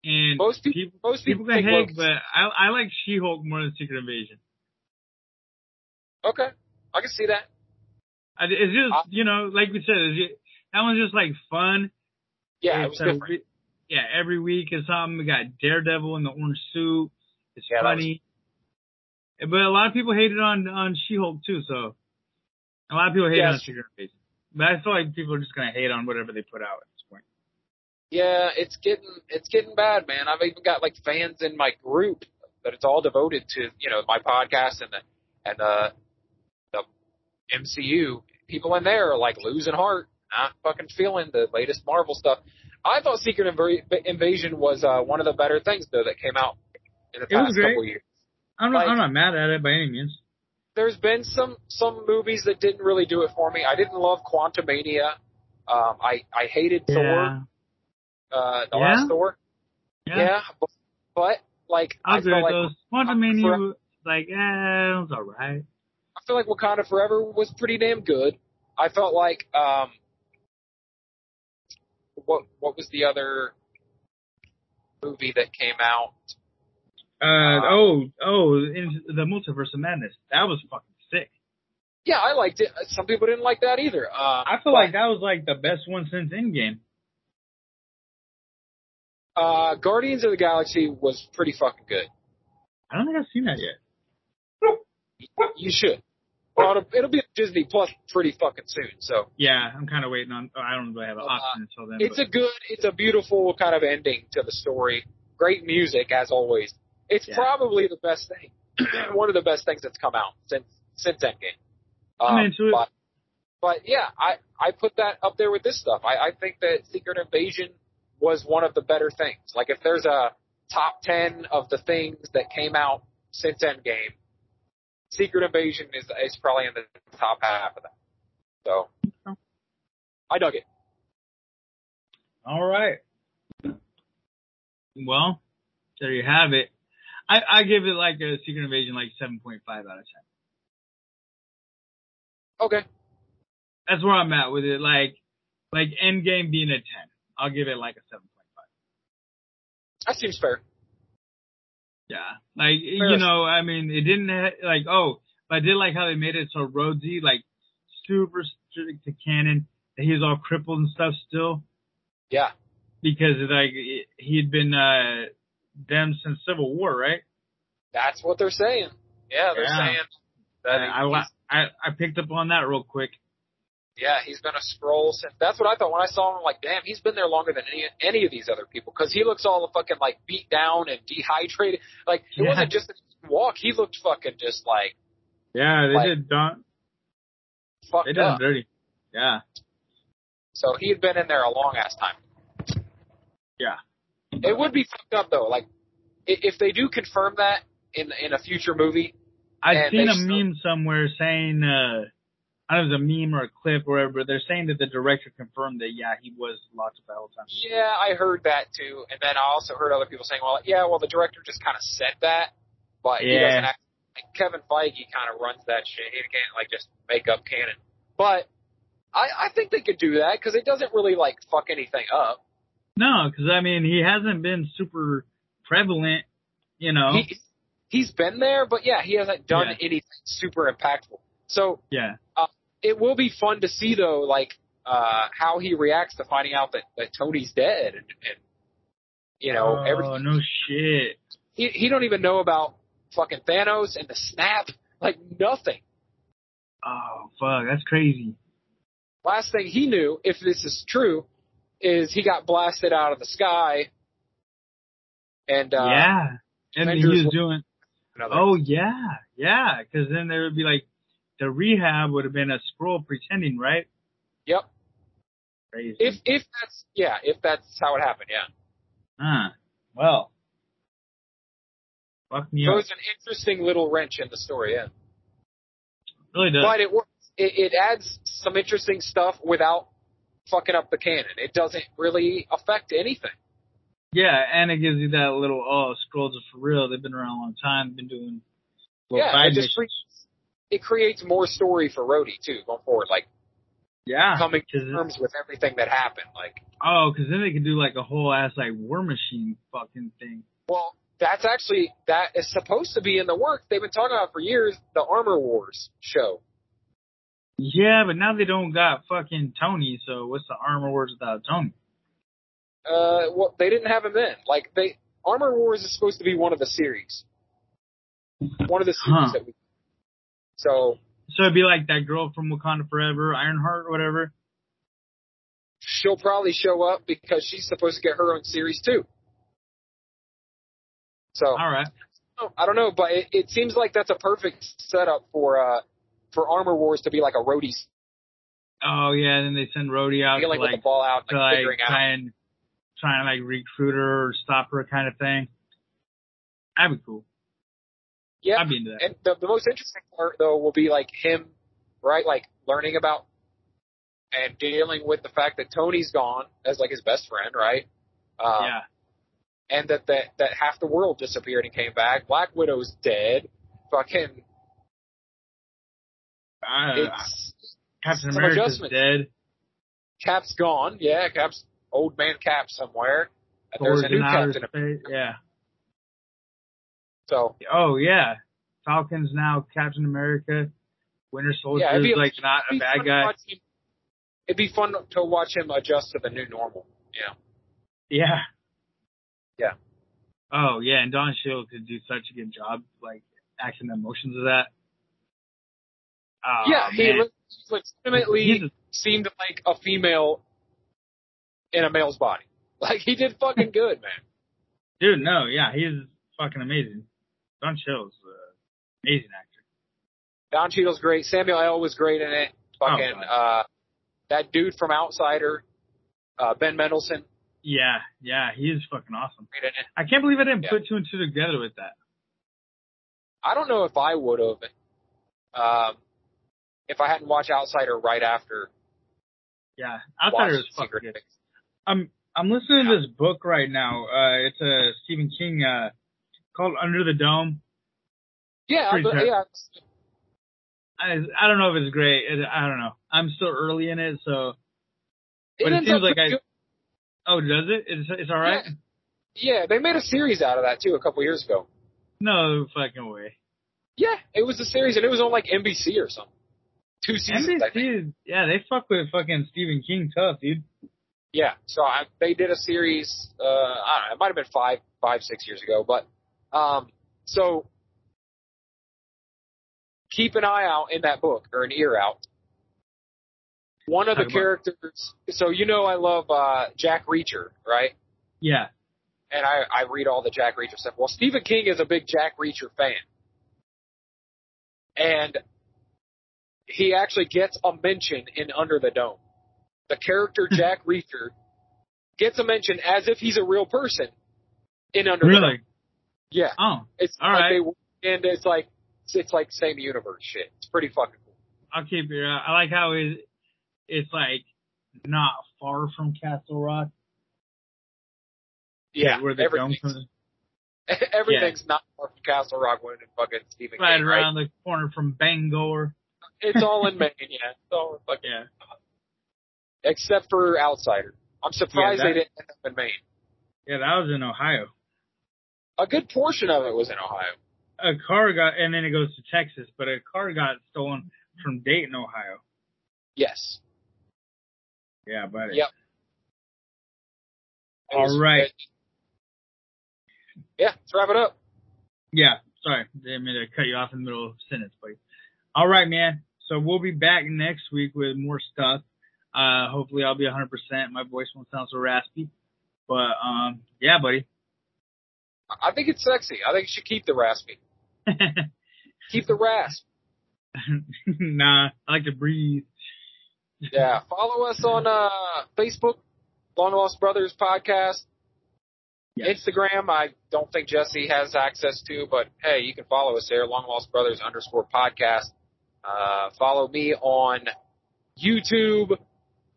And Most people, people, most people, people can hate, but I I like She-Hulk more than Secret Invasion. okay, I can see that. I, it's just I- you know, like we said, it's ju- that one's just like fun. Yeah, it was different. Yeah, every week is something. We got Daredevil in the orange suit. It's Yeah, that was- funny. But a lot of people hated on on She-Hulk too. So a lot of people hate Yes. on Secret Invasion. But I feel like people are just gonna hate on whatever they put out at this point. Yeah, it's getting it's getting bad, man. I've even got like fans in my group that it's all devoted to you know my podcast and the and uh, the the MCU. People in there are like losing heart, not fucking feeling the latest Marvel stuff. I thought Secret Inv- Invasion was uh, one of the better things though that came out in the It past couple years. I'm not Like- I'm not mad at it by any means. There's been some some movies that didn't really do it for me. I didn't love Quantumania. Um, I I hated Thor, Yeah. uh, the Yeah? last Thor. Yeah. Yeah, but, but like I I feel like those. Quantumania, Forever- was like, eh, it was alright. I feel like Wakanda Forever was pretty damn good. I felt like um what what was the other movie that came out? Uh, Uh, oh, oh, in the Multiverse of Madness. That was fucking sick. Yeah, I liked it. Some people didn't like that either. Uh, I feel like that was like the best one since Endgame. uh, Guardians of the Galaxy was pretty fucking good. I don't think I've seen that yet. You should. Well, it'll, it'll be Disney Plus pretty fucking soon. So Yeah, I'm kind of waiting on. Oh, I don't really have an Uh, until then. it's but- a good, it's a beautiful kind of ending to the story. Great music as always. It's Yeah. probably the best thing, <clears throat> one of the best things that's come out since since Endgame. I'm Um, into it. But, but yeah, I I put that up there with this stuff. I, I think that Secret Invasion was one of the better things. Like if there's a top ten of the things that came out since Endgame, Secret Invasion is is probably in the top half of that. So I dug it. All right. Well, there you have it. I, I give it like a Secret Invasion like 7.5 out of 10. Okay. That's where I'm at with it. Like, like Endgame being a 10. I'll give it like a 7.5. That seems fair. Yeah. Like, Fair. you know, I mean, it didn't ha- like, oh, but I did like how they made it so Rhodey's, like, super strict to canon, that he all crippled and stuff still. Yeah. Because, like, he'd been, uh, them since Civil War, right? That's what they're saying. Yeah, they're Yeah. saying that I, he's, I, I, I picked up on that real quick. Yeah, he's been a Skrull since. That's what I thought when I saw him. I'm like, damn, he's been there longer than any any of these other people because he looks all fucking like beat down and dehydrated. Like it Yeah. wasn't just could walk; he looked fucking just like Yeah, they Like- did Don, fucked they did him up. dirty. Yeah. So he had been in there a long ass time. Yeah. It would be fucked up though. Like if they do confirm that in in a future movie, I've seen a still- meme somewhere saying, uh, I don't know if it was a meme or a clip or whatever, but they're saying that the director confirmed that, yeah, he was locked up the whole time. Yeah, I heard that too, and then I also heard other people saying, "Well, yeah, well, the director just kind of said that, but he doesn't." Act, like Kevin Feige kind of runs that shit. He can't like just make up canon. But I, I think they could do that because it doesn't really like fuck anything up. No, because, I mean, he hasn't been super prevalent, you know? He he's been there, but yeah, he hasn't done Yeah. anything super impactful. So yeah. It will be fun to see though, like uh how he reacts to finding out that, that Tony's dead and, and you know everything. oh, everything. no shit. he, he don't even know about fucking Thanos and the snap, like nothing. Oh, fuck, that's crazy. Last thing he knew, if this is true, is he got blasted out of the sky, and uh, yeah. And Avengers he was doing. another. Oh yeah, yeah. Because then there would be like the rehab would have been a Skrull pretending, right? Yep. Crazy. If if that's yeah, if that's how it happened, yeah. Huh. Well. Fuck me So up. it's an interesting little wrench in the story, yeah. really does. But it works. It, it adds some interesting stuff without fucking up the canon. It doesn't really affect anything. Yeah, and it gives you that little oh, Skrulls are for real. They've been around a long time. Been doing little yeah, side it just missions. It creates more story for Rhodey too going forward, like yeah. coming to terms with everything that happened. Like, Oh, because then they could do like a whole ass like War Machine fucking thing. well, that's actually that is supposed to be in the works. They've been talking about for years the Armor Wars show. Yeah, but now they don't got fucking Tony. So what's the Armor Wars without Tony? Uh, well, they didn't have him then. Like they Armor Wars is supposed to be one of the series, one of the series Huh. that we. So So it'd be like that girl from Wakanda Forever, Ironheart or whatever. she'll probably show up because she's supposed to get her own series too. So All right. I don't know, but it, it seems like that's a perfect setup for uh for Armor Wars to be like a Rhodey Oh yeah, and then they send Rhodey out to dealing with like the ball out, to like like try and try and like recruit her or stop her kind of thing. That'd be cool. Yeah, be into that. and the, the most interesting part though will be like him, right? Like learning about and dealing with the fact that Tony's gone as like his best friend, right? Um, yeah. and that, that that half the world disappeared and came back. Black Widow's dead. Fucking, Uh, it's Captain America's dead. Cap's gone. Yeah, Cap's old man Cap somewhere. And there's a new Captain. Yeah. So Oh yeah. Falcon's now Captain America. Winter Soldier yeah, it'd is be like not a bad guy. him- It'd be fun to watch him adjust to the new normal. Yeah. Yeah. Yeah. Oh yeah, and Don Cheadle could do such a good job, like acting the emotions of that. Oh, yeah, he man. le- legitimately a- seemed like a female in a male's body. <laughs> Like he did fucking good, man. dude, no, yeah, he's fucking amazing. Don Cheadle's uh, amazing actor. Don Cheadle's great. Samuel L. was great in it. Fucking Oh, uh, that dude from Outsider, uh, Ben Mendelsohn, Yeah, yeah, he is fucking awesome. great in it. I can't believe I didn't Yeah. put two and two together with that. I don't know if I would have, um, if I hadn't watched Outsider right after. Yeah, Outsider is fucking Secret good. Things. I'm I'm listening to this book right now. Uh, it's a Stephen King uh, called Under the Dome. Yeah, yeah. I I don't know if it's great. It, I don't know. I'm still early in it, so But it ends seems like I- good. oh, does it? It's it's all right. Yeah, they made a series out of that too a couple years ago. No fucking way. Yeah, it was a series, and it was on like NBC or something. Two seasons, I think. NBC, yeah, they fuck with fucking Stephen King tough, dude. Yeah, so I, they did a series. Uh, I don't know, it might have been five, five, six years ago, but um, so keep an eye out in that book or an ear out. One of the characters. So you know I love uh, Jack Reacher, right? Yeah. And I, I read all the Jack Reacher stuff. Well, Stephen King is a big Jack Reacher fan, and he actually gets a mention in Under the Dome. The character <laughs> Jack Reacher gets a mention as if he's a real person in Under the Dome. Yeah, Oh, it's All like right. they and it's like it's like same universe shit. It's pretty fucking cool. I'll keep it. I like how it, it's like not far from Castle Rock. Yeah, where the dome everything's, comes <laughs> everything's not far from Castle Rock when in fucking Stephen right King, right? around the corner from Bangor. It's all in <laughs> Maine, yeah. It's all in fucking Yeah. except for Outsider. I'm surprised Yeah, that- they didn't end up in Maine. Yeah, that was in Ohio. A good portion of it was in Ohio. A car got, and then it goes to Texas, but a car got stolen from Dayton, Ohio. Yes. Yeah, but Yep. It All was- right. it- yeah, let's wrap it up. Yeah, sorry, didn't mean to cut you off in the middle of a sentence, but all right, man. So we'll be back next week with more stuff. Uh, hopefully I'll be 100%. My voice won't sound so raspy, but um, yeah, buddy. I think it's sexy. I think you should keep the raspy. <laughs> keep the rasp. <laughs> nah, I like to breathe. Yeah, follow us on uh, Facebook, Long Lost Brothers Podcast. Yes. Instagram, I don't think Jesse has access to, but hey, you can follow us there, Long Lost Brothers underscore podcast. Uh, follow me on YouTube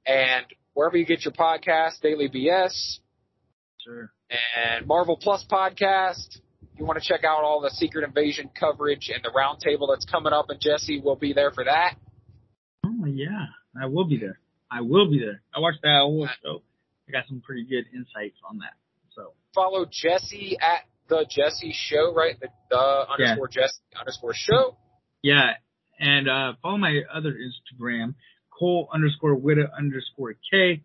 and wherever you get your podcast, Daily BS Sure. And Marvel Plus podcast. You want to check out all the Secret Invasion coverage and the roundtable that's coming up, and Jesse will be there for that. Oh yeah, I will be there. I will be there. I watched that whole show. I got some pretty good insights on that. So Follow Jesse at the Jesse Show, right? The, the underscore Jesse underscore show. yeah, and uh follow my other Instagram, Cole underscore Witta underscore K,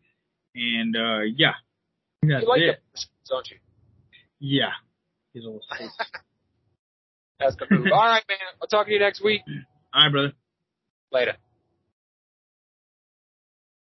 and uh yeah, that's You like it. the don't you? Yeah, he's a little. <laughs> That's the move. All right, man. I'll talk to you next week. All right, brother. Later.